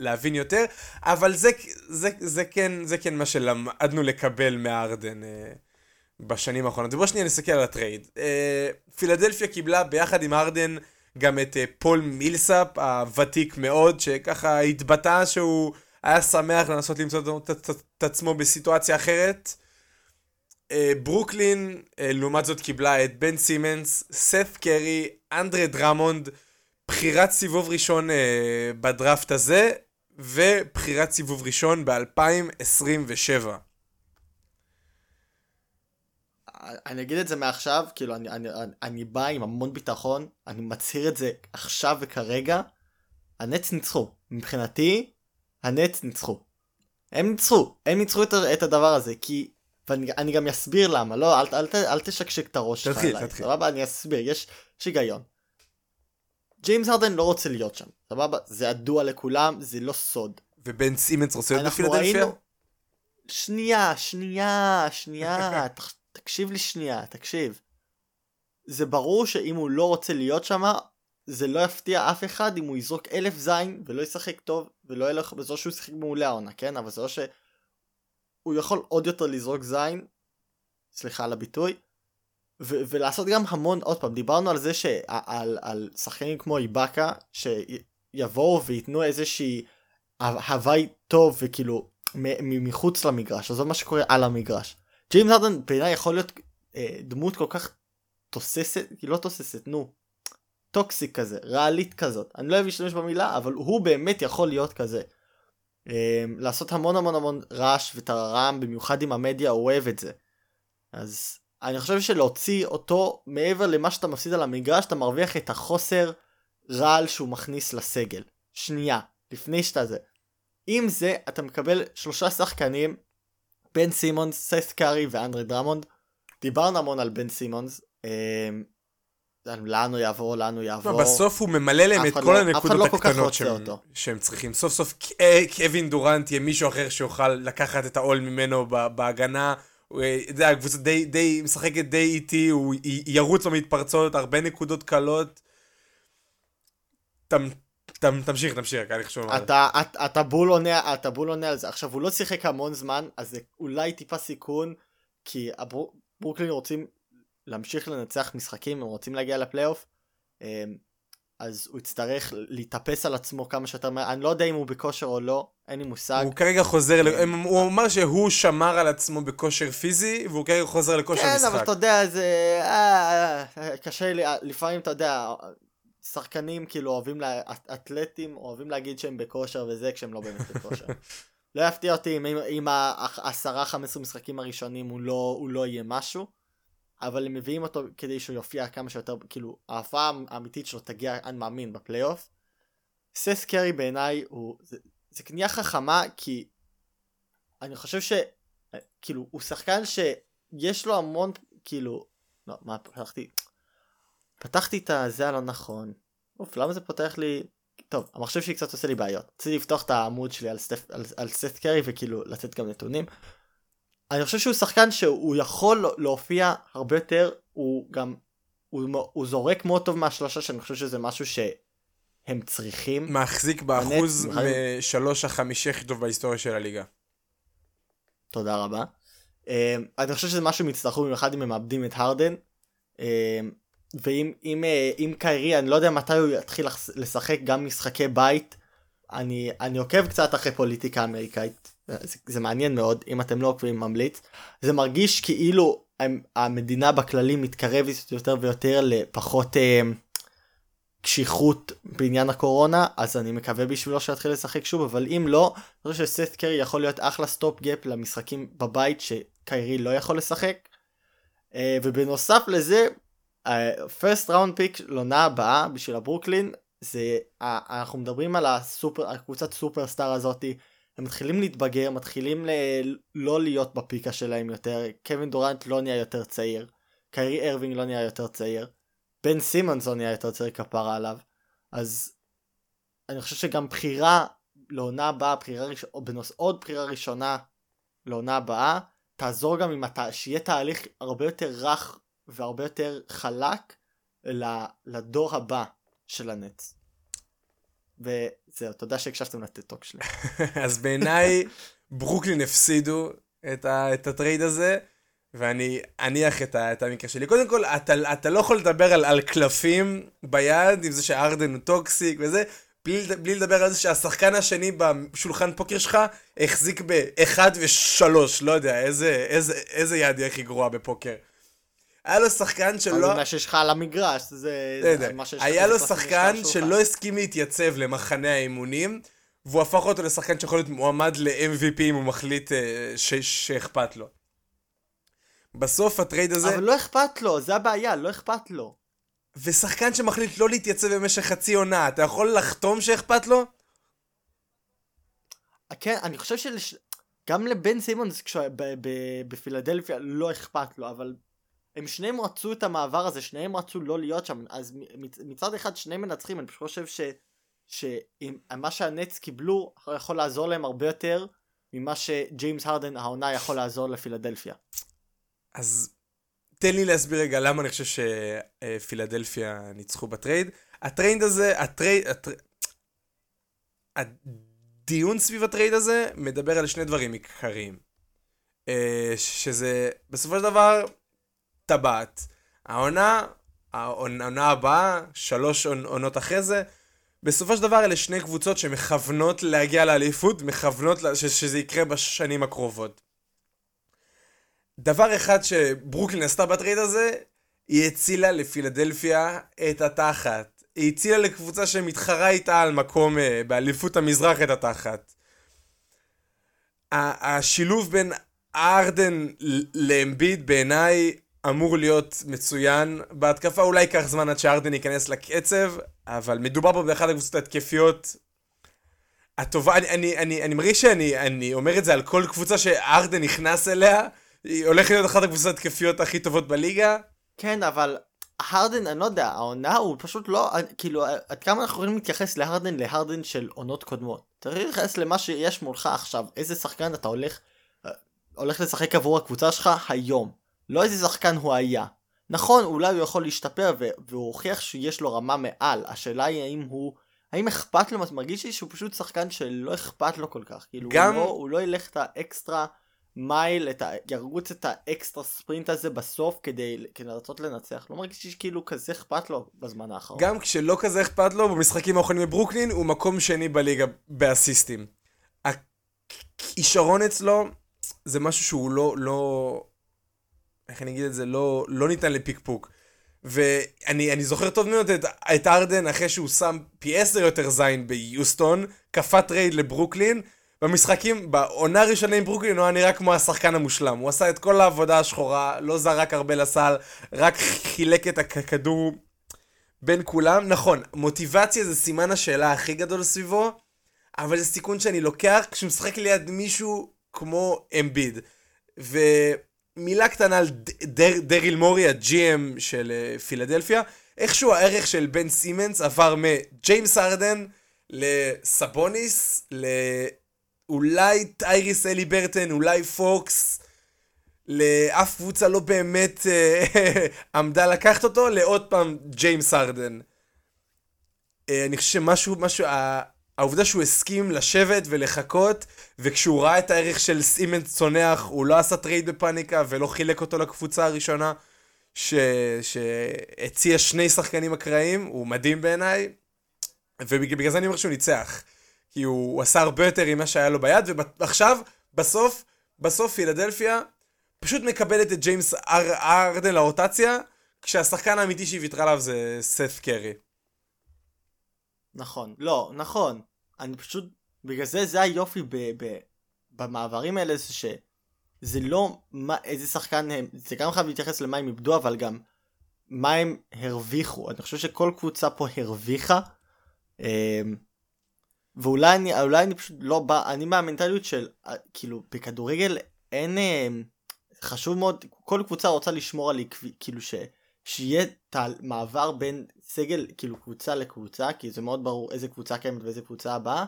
להבין יותר, אבל זה, זה, זה, כן, זה כן מה שלמדנו לקבל מהארדן בשנים האחרונות. ובוא שניה נסתכל על הטרייד. פילדלפיה קיבלה ביחד עם הארדן גם את פול מילסאפ, הוותיק מאוד, שככה התבטא שהוא היה שמח לנסות למצוא את עצמו בסיטואציה אחרת. אה, ברוקלין, אה, לעומת זאת, קיבלה את בן סימונס, סת' קרי, אנדרה דרמונד, בחירת סיבוב ראשון אה, בדראפט הזה, ובחירת סיבוב ראשון ב-2027. אני אגיד את זה מעכשיו, כאילו אני, אני, אני, אני בא עם המון ביטחון, אני מצהיר את זה עכשיו וכרגע, הנץ ניצחו. מבחינתי, הנץ ניצחו. הם ניצחו, הם ניצחו את, את הדבר הזה, כי ואני גם אסביר למה, לא, אל, אל, אל, אל תשקשק את הראש שלך עליי, תתחיל. סבבה? אני אסביר, יש, יש היגיון. ג'יימס הרדן לא רוצה להיות שם, סבבה? זה ידוע לכולם, זה לא סוד. ובן סימנס רוצה להיות בפילדלפיה? ראינו... שנייה, שנייה, שנייה, תקשיב לי שנייה, תקשיב. זה ברור שאם הוא לא רוצה להיות שם, זה לא יפתיע אף אחד אם הוא יזרוק אלף זין ולא ישחק טוב ולא ילך בזו שהוא ישחק מעולה העונה, כן? אבל זה לא ש... הוא יכול עוד יותר לזרוק זין, סליחה על הביטוי, ולעשות גם המון, עוד פעם, דיברנו על זה שעל על שחקנים כמו איבאקה, שיבואו וייתנו איזושהי הוואי טוב וכאילו מחוץ למגרש, אז זה מה שקורה על המגרש. ג'יימס הארדן בעיניי יכול להיות אה, דמות כל כך תוססת, היא לא תוססת, נו, toxic כזה, רעלית כזאת. אני לא אוהב להשתמש במילה, אבל הוא באמת יכול להיות כזה. אמ, לעשות המון המון המון רעש וטררם, במיוחד עם המדיה, אוהב את זה. אז אני חושב שלהוציא אותו מעבר למה שאתה מפסיד על המגרש, אתה מרוויח את החוסר רעל שהוא מכניס לסגל. שנייה, לפני שאתה זה. עם זה אתה מקבל שלושה שחקנים, בן סימונס, סת' קרי ואנדרה דרמונד. דיברנו המון על בן סימונס, אמ, לאן הוא יעבור, לאן הוא יעבור. בסוף הוא ממלא להם את כל לא, הנקודות לא הקטנות שהם, צריכים. סוף סוף קווין דורנט יהיה מישהו אחר שיוכל לקחת את העול ממנו בהגנה, אה, יודע, הקבוצה די, די, משחקת די איטי, הוא ירוץ במתפרצות, הרבה נקודות קלות. תמ, תמ, תמשיך, תמשיך, חשוב לומר. אתה, אתה, אתה בול עונה, אתה בול עונה על זה. עכשיו, הוא לא שיחק המון זמן, אז זה אולי טיפה סיכון, כי הבר- ברוקלין רוצים להמשיך לנצח משחקים, הם רוצים להגיע לפלייאוף, אמ, אז הוא יצטרך להתאפס על עצמו כמה שיותר מהר. אני לא יודע אם הוא בכושר או לא, אין לי מושג. הוא כרגע חוזר, הם- הוא אמר שהוא שמר על עצמו בכושר פיזי, והוא כרגע חוזר לכושר כן, משחק. אבל אתה יודע, זה... אה, אה, קשה לי, אה, לפעמים אתה יודע, שחקנים כאילו אוהבים, אתלטים אוהבים להגיד שהם בכושר וזה כשהם לא באמת בכושר. לא יפתיע אותי אם, אם חמש עשרה משחקים הראשונים הוא לא, הוא לא יהיה משהו, אבל הם מביאים אותו כדי שהוא יופיע כמה שיותר, כאילו, ההופעה האמיתית שלו תגיע, אני מאמין, בפלייאוף. סס קרי בעיניי הוא, זה, זה קנייה חכמה, כי אני חושב ש... כאילו, הוא שחקן שיש לו המון, כאילו, לא, מה, פתחתי, פתחתי את הזה הלא נכון. אוף, למה זה פותח לי... טוב, המחשב שלי קצת עושה לי בעיות. רציתי לפתוח את העמוד שלי על, סטף, על, סט קרי וכאילו לתת גם נתונים. אני חושב שהוא שחקן שהוא יכול להופיע הרבה יותר, הוא גם, הוא, הוא זורק מאוד טוב מהשלושה, שאני חושב שזה משהו שהם צריכים. מחזיק באחוז משלוש החמישי הכי טוב בהיסטוריה של הליגה. תודה רבה. אמ, אני חושב שזה משהו הם יצטרכו במיוחד אם הם מאבדים את הארדן. אמ, ואם אם, אה, אם קיירי, אני לא יודע מתי הוא יתחיל לשחק גם משחקי בית. אני, אני עוקב קצת אחרי פוליטיקה אמריקאית. זה, זה מעניין מאוד, אם אתם לא עוקבים ממליץ. זה מרגיש כאילו המדינה בכללי מתקרבת יותר ויותר לפחות אה, קשיחות בעניין הקורונה, אז אני מקווה בשבילו שיתחיל לשחק שוב, אבל אם לא, אני חושב שסת' קרי יכול להיות אחלה stopgap למשחקים בבית שקיירי לא יכול לשחק. אה, ובנוסף לזה, first round pick לעונה הבאה בשביל הברוקלין, זה, אה, אנחנו מדברים על הסופר, הקבוצת superstar הזאתי, הם מתחילים להתבגר, מתחילים ל- לא להיות ב peak שלהם יותר, קווין דורנט לא נהיה יותר צעיר, קיירי ארווינג לא נהיה יותר צעיר, בן סימונס לא נהיה יותר צעיר כפרה עליו, אז אני חושב שגם בחירה לעונה הבאה, בחירה ראש... בנוס... עוד בחירה ראשונה לעונה הבאה, תעזור גם עם הת... שיהיה תהליך הרבה יותר רך והרבה יותר חלק. לדור הבא של הנץ. וזהו, תודה שהקשבתם ל TED Talk שלי. אז בעיניי, ברוקלין הפסידו את, ה, את ה trade הזה, ואני אניח את, ה, את המקרה שלי. קודם כל, אתה, אתה לא יכול לדבר על, על קלפים ביד, עם זה שהארדן הוא toxic וזה, בלי, בלי לדבר על זה שהשחקן השני בשולחן פוקר שלך החזיק ב-1 ו-3, לא יודע, איזה, איזה, איזה יד היא הכי גרועה בפוקר. היה לו שחקן שלא... מה שיש לך על המגרש, זה... היה לו שחקן. שלא הסכים להתייצב למחנה האימונים, והוא הפך אותו לשחקן שיכול להיות מועמד ל-MVP אם הוא מחליט אה, ש- שאכפת לו. בסוף הטרייד הזה, אבל לא אכפת לו, זה הבעיה, לא אכפת לו. ושחקן שמחליט לא להתייצב במשך חצי עונה, אתה יכול לחתום שאכפת לו? כן, אני חושב שגם לבן סימונס בפילדלפיה לא אכפת לו, אבל הם שניהם רצו את המעבר הזה, שניהם רצו לא להיות שם, אז מצ- מצד אחד שניהם מנצחים, אני פשוט חושב ש... שמה שהנץ קיבלו יכול לעזור להם הרבה יותר ממה שג'יימס הרדן העונה יכול לעזור לפילדלפיה. אז תן לי להסביר רגע למה אני חושב שפילדלפיה ניצחו ב trade. ה trade הזה, ה trade... הטר... הדיון סביב ה trade הזה מדבר על שני דברים עיקריים. אה, שזה בסופו של דבר טבעת. העונה, העונה הבאה, שלוש עונות אחרי זה, בסופו של דבר אלה שני קבוצות שמכוונות להגיע לאליפות, מכוונות לה- שזה יקרה בשנים הקרובות. דבר אחד שברוקלין עשתה ב trade הזה, היא הצילה לפילדלפיה את התחת. היא הצילה לקבוצה שמתחרה איתה על מקום אה, באליפות המזרח את התחת. השילוב בין ארדן לאמביד בעיניי אמור להיות מצוין. בהתקפה אולי ייקח זמן עד שארדן ייכנס לקצב, אבל מדובר פה באחת הקבוצות ההתקפיות הטובה, אני, אני, אני, אני מרגיש שאני אני אומר את זה על כל קבוצה שארדן נכנס אליה, היא הולכת להיות אחת הקבוצות ההתקפיות הכי טובות בליגה. כן, אבל הרדן, אני לא יודע, העונה הוא פשוט לא, כאילו, עד כמה אנחנו יכולים להתייחס להרדן להרדן של עונות קודמות. צריך להתייחס למה שיש מולך עכשיו, איזה שחקן אתה הולך, הולך לשחק עבור הקבוצה שלך היום. לא איזה שחקן הוא היה. נכון, אולי הוא יכול להשתפר והוא הוכיח שיש לו רמה מעל. השאלה היא האם הוא... האם אכפת לו? מרגיש לי שהוא פשוט שחקן שלא אכפת לו כל כך. כאילו, גם... הוא, לא, הוא לא ילך את האקסטרה מייל, את ה... ירוץ את האקסטרה ספרינט הזה בסוף כדי, כדי לרצות לנצח. לא מרגיש לי שכאילו כזה אכפת לו בזמן האחרון. גם כשלא כזה אכפת לו, במשחקים האחרונים בברוקלין, הוא מקום שני בליגה באסיסטים. הכישרון אצלו זה משהו שהוא לא, לא, איך אני אגיד את זה, לא, לא ניתן לפיקפוק. ואני זוכר טוב מאוד את, את ארדן אחרי שהוא שם פי עשר יותר זין ביוסטון, כפה trade לברוקלין. במשחקים, בעונה הראשונה עם ברוקלין הוא היה נראה כמו השחקן המושלם. הוא עשה את כל העבודה השחורה, לא זרק הרבה לסל, רק חילק את הכדור בין כולם. נכון, מוטיבציה זה סימן השאלה הכי גדול סביבו, אבל זה סיכון שאני לוקח כשהוא משחק ליד מישהו כמו אמביד. ומילה קטנה על דר, דריל מורי, ה GM של אה, פילדלפיה, איכשהו הערך של בן סימונס עבר מג'יימס הארדן לסבוניס, לאולי טייריס הליברטון, אולי פוקס, לאף קבוצה לא באמת אה, עמדה לקחת אותו, לעוד פעם ג'יימס הארדן. אה, אני חושב שמשהו, משהו, העובדה שהוא הסכים לשבת ולחכות, וכשהוא ראה את הערך של סימונס צונח, הוא לא עשה trade בפאניקה ולא חילק אותו לקבוצה הראשונה, ש... שהציע שני שחקנים אקראיים, הוא מדהים בעיניי, ובגלל זה אני אומר שהוא ניצח. כי הוא, הוא עשה הרבה יותר עם מה שהיה לו ביד, ועכשיו, בסוף, בסוף פילדלפיה פשוט מקבלת את ג'יימס אר... ארדן לרוטציה, כשהשחקן האמיתי שהיא ויתרה עליו זה סף קרי. נכון. לא, נכון. אני פשוט, בגלל זה זה היופי ב, ב, במעברים האלה, זה שזה לא מה, איזה שחקן הם, זה גם חייב להתייחס למה הם איבדו, אבל גם מה הם הרוויחו. אני חושב שכל קבוצה פה הרוויחה. אמ, ואולי אני, אולי אני פשוט לא בא, אני מהמנטליות של, אה, כאילו, בכדורגל אין, אמ, חשוב מאוד, כל קבוצה רוצה לשמור על עקבי, כאילו ש... שיהיה מעבר בין סגל, כאילו קבוצה לקבוצה, כי זה מאוד ברור איזה קבוצה קיימת ואיזה קבוצה הבאה.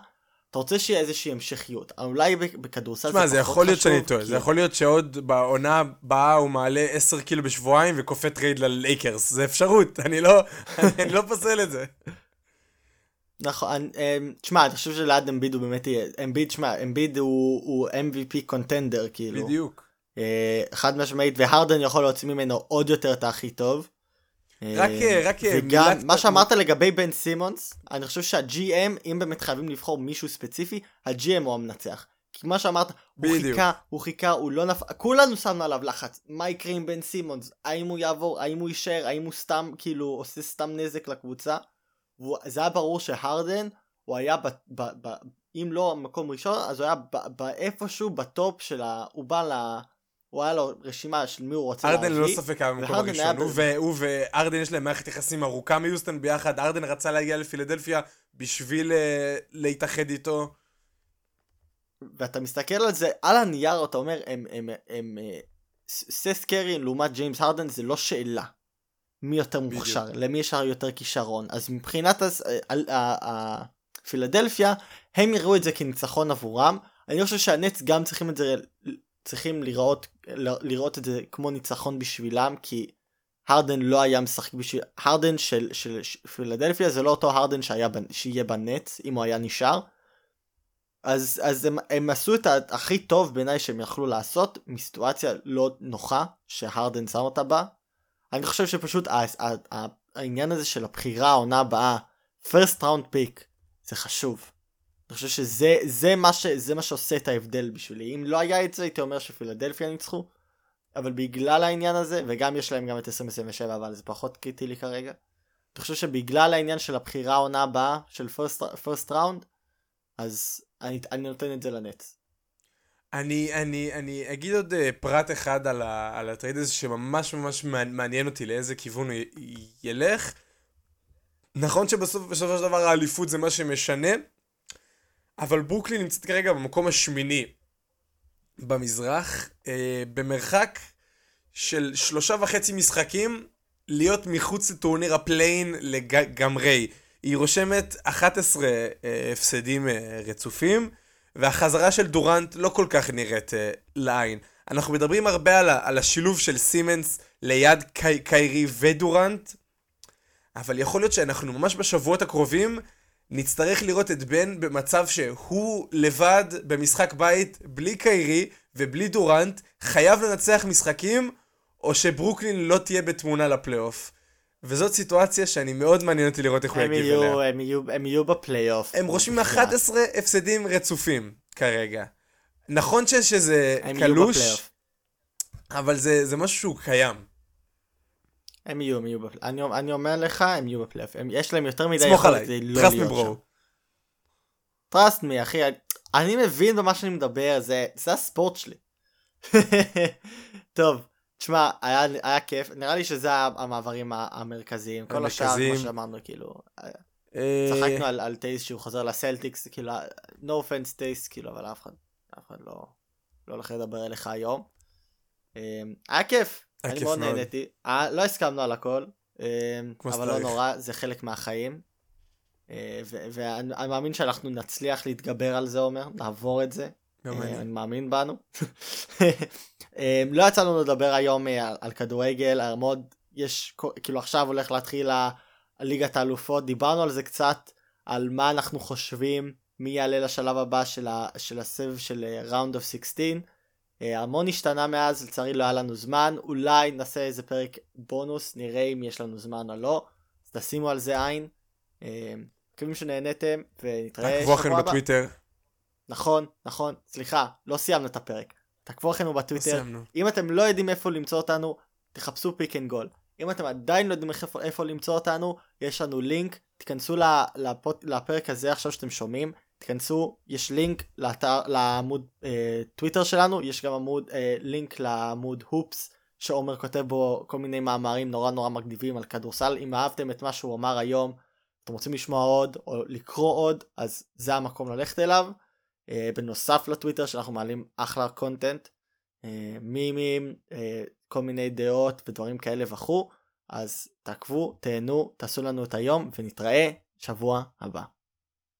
אתה רוצה שיהיה איזושהי המשכיות, אולי בכדורסל זה פחות חשוב. זה יכול להיות שאני טועה, כי... זה יכול להיות שעוד בעונה הבאה הוא מעלה 10 קילו בשבועיים וכופה trade ללייקרס, זה אפשרות, אני לא, אני לא פוסל את זה. נכון, אמ, תשמע, אני חושב שליד אמביד הוא באמת יהיה, אמביד, תשמע, אמביד הוא, הוא MVP contender, כאילו. בדיוק. אה, חד משמעית, והרדן יכול להוציא ממנו עוד יותר את הכי טוב. רק, אה, רק וגם מה שאמרת לגבי בן סימונס, אני חושב שה GM, אם באמת חייבים לבחור מישהו ספציפי, ה-GM הוא המנצח. כי מה שאמרת, הוא חיכה, הוא חיכה, הוא לא נפל, כולנו שמנו עליו לחץ, מה יקרה עם בן סימונס, האם הוא יעבור, האם הוא יישאר, האם הוא סתם, כאילו, עושה סתם נזק לקבוצה. זה היה ברור שהרדן, הוא היה, ב, ב, ב, אם לא מקום ראשון, אז הוא היה באיפשהו בטופ של ה... הוא בא ל... הוא היה לו רשימה של מי הוא רוצה להביא. ארדן ללא ספק היה במקום הראשון. הוא, וארדן יש להם מערכת יחסים ארוכה מיוסטון ביחד. ארדן רצה להגיע לפילדלפיה בשביל uh, להתאחד איתו. ואתה מסתכל על זה, על הנייר אתה אומר, הם, הם, הם, הם אה, סס קרי לעומת ג'יימס ארדן זה לא שאלה. מי יותר מוכשר, למי יש יותר כישרון. אז מבחינת פילדלפיה, הם יראו את זה כניצחון עבורם. אני חושב שהנץ גם צריכים את זה צריכים לראות, לראות את זה כמו ניצחון בשבילם, כי הרדן לא היה משחק בשביל... הרדן של, של, של פילדלפיה זה לא אותו הרדן שהיה, שיהיה בנט, אם הוא היה נשאר. אז, אז הם, הם עשו את הכי טוב בעיניי שהם יכלו לעשות, מסיטואציה לא נוחה שהרדן שם אותה בה. אני חושב שפשוט ה, ה, ה, העניין הזה של הבחירה העונה הבאה, first round pick, זה חשוב. אני חושב שזה זה מה, ש, זה מה שעושה את ההבדל בשבילי. אם לא היה את זה, הייתי אומר שפילדלפיה ניצחו. אבל בגלל העניין הזה, וגם יש להם גם את 2027, אבל זה פחות קריטי לי כרגע. אני חושב שבגלל העניין של הבחירה העונה הבאה, של first round, אז אני, אני נותן את זה לנץ. אני, אני, אני אגיד עוד אה, פרט אחד על, על ה trade הזה שממש ממש מעניין אותי לאיזה כיוון הוא י, ילך. נכון שבסופו של דבר האליפות זה מה שמשנה, אבל ברוקלין נמצאת כרגע במקום השמיני במזרח, אה, במרחק של שלושה וחצי משחקים להיות מחוץ לטורניר ה play-in לגמרי. היא רושמת 11 אה, הפסדים אה, רצופים, והחזרה של דורנט לא כל כך נראית אה, לעין. אנחנו מדברים הרבה על, על השילוב של סימונס ליד קי, קיירי ודורנט, אבל יכול להיות שאנחנו ממש בשבועות הקרובים נצטרך לראות את בן במצב שהוא לבד במשחק בית, בלי קיירי ובלי דורנט, חייב לנצח משחקים, או שברוקלין לא תהיה בתמונה לפלייאוף. וזאת סיטואציה שאני מאוד מעניין אותי לראות איך הוא יגיב יהיו, אליה. הם יהיו, הם יהיו בפלייאוף. הם רושמים מבחינת- 11 הפסדים רצופים כרגע. נכון ש- שזה קלוש. אבל זה, זה משהו שהוא קיים. הם יהיו, הם יהיו בפלייאוף. אני, אני אומר לך, הם יהיו בפלייאוף. יש להם יותר מדי יכולת לא להיות. שם. trust me, אחי. אני- מבין במה שאני מדבר, זה, זה הספורט שלי. טוב, תשמע, היה, היה כיף. נראה לי שזה המעברים המרכזיים. כל השאר. כמו שאמרנו, כאילו, אה, צחקנו על, על טייס שהוא חוזר לסלטיקס, כאילו, no offense טייס, כאילו, אבל אף אחד, אף אחד לא, לא הולך לדבר אליך היום. אה, היה כיף, אני מאוד מאוד. נהניתי. אה, לא הסכמנו על הכל, כמו אבל לא. נורא, זה חלק מהחיים. אה, ואני אני מאמין שאנחנו נצליח להתגבר על זה, אומר, נעבור את זה. גם אה, אני. אני מאמין בנו. לא יצא לנו לדבר היום על, כדורגל, מאוד, יש, כאילו עכשיו הולך להתחיל ה- ליגת האלופות, דיברנו על זה קצת, על מה אנחנו חושבים, מי יעלה לשלב הבא של, ה, של הסבב של ראונד אוף 16. אה, המון השתנה מאז, לצערי לא היה לנו זמן, אולי נעשה איזה פרק בונוס, נראה אם יש לנו זמן או לא, אז תשימו על זה עין. אה, מקווים שנהנתם, ונתראה תעקבו שבוע אחרינו הבא. בטוויטר. נכון, נכון, סליחה, לא סיימנו את הפרק. תעקבו אחרינו לא בטוויטר. סיימנו. אם אתם לא יודעים איפה למצוא אותנו, תחפשו Pick and Roll. אם אתם עדיין לא יודעים איפה, איפה למצוא אותנו, יש לנו לינק, תיכנסו לפרק הזה עכשיו שאתם שומעים, תיכנסו, יש לינק לאתר, לעמוד אה, טוויטר שלנו, יש גם עמוד, אה, לינק לעמוד Hoops, שעומר כותב בו כל מיני מאמרים נורא נורא מגניבים על כדורסל. אם אהבתם את מה שהוא אמר היום, אתם רוצים לשמוע עוד או לקרוא עוד, אז זה המקום ללכת אליו. אה, בנוסף לטוויטר שאנחנו מעלים אחלה קונטנט, אה, מימים, אה, כל מיני דעות ודברים כאלה וכו', אז תעקבו, תהנו, תעשו לנו את היום ונתראה שבוע הבא.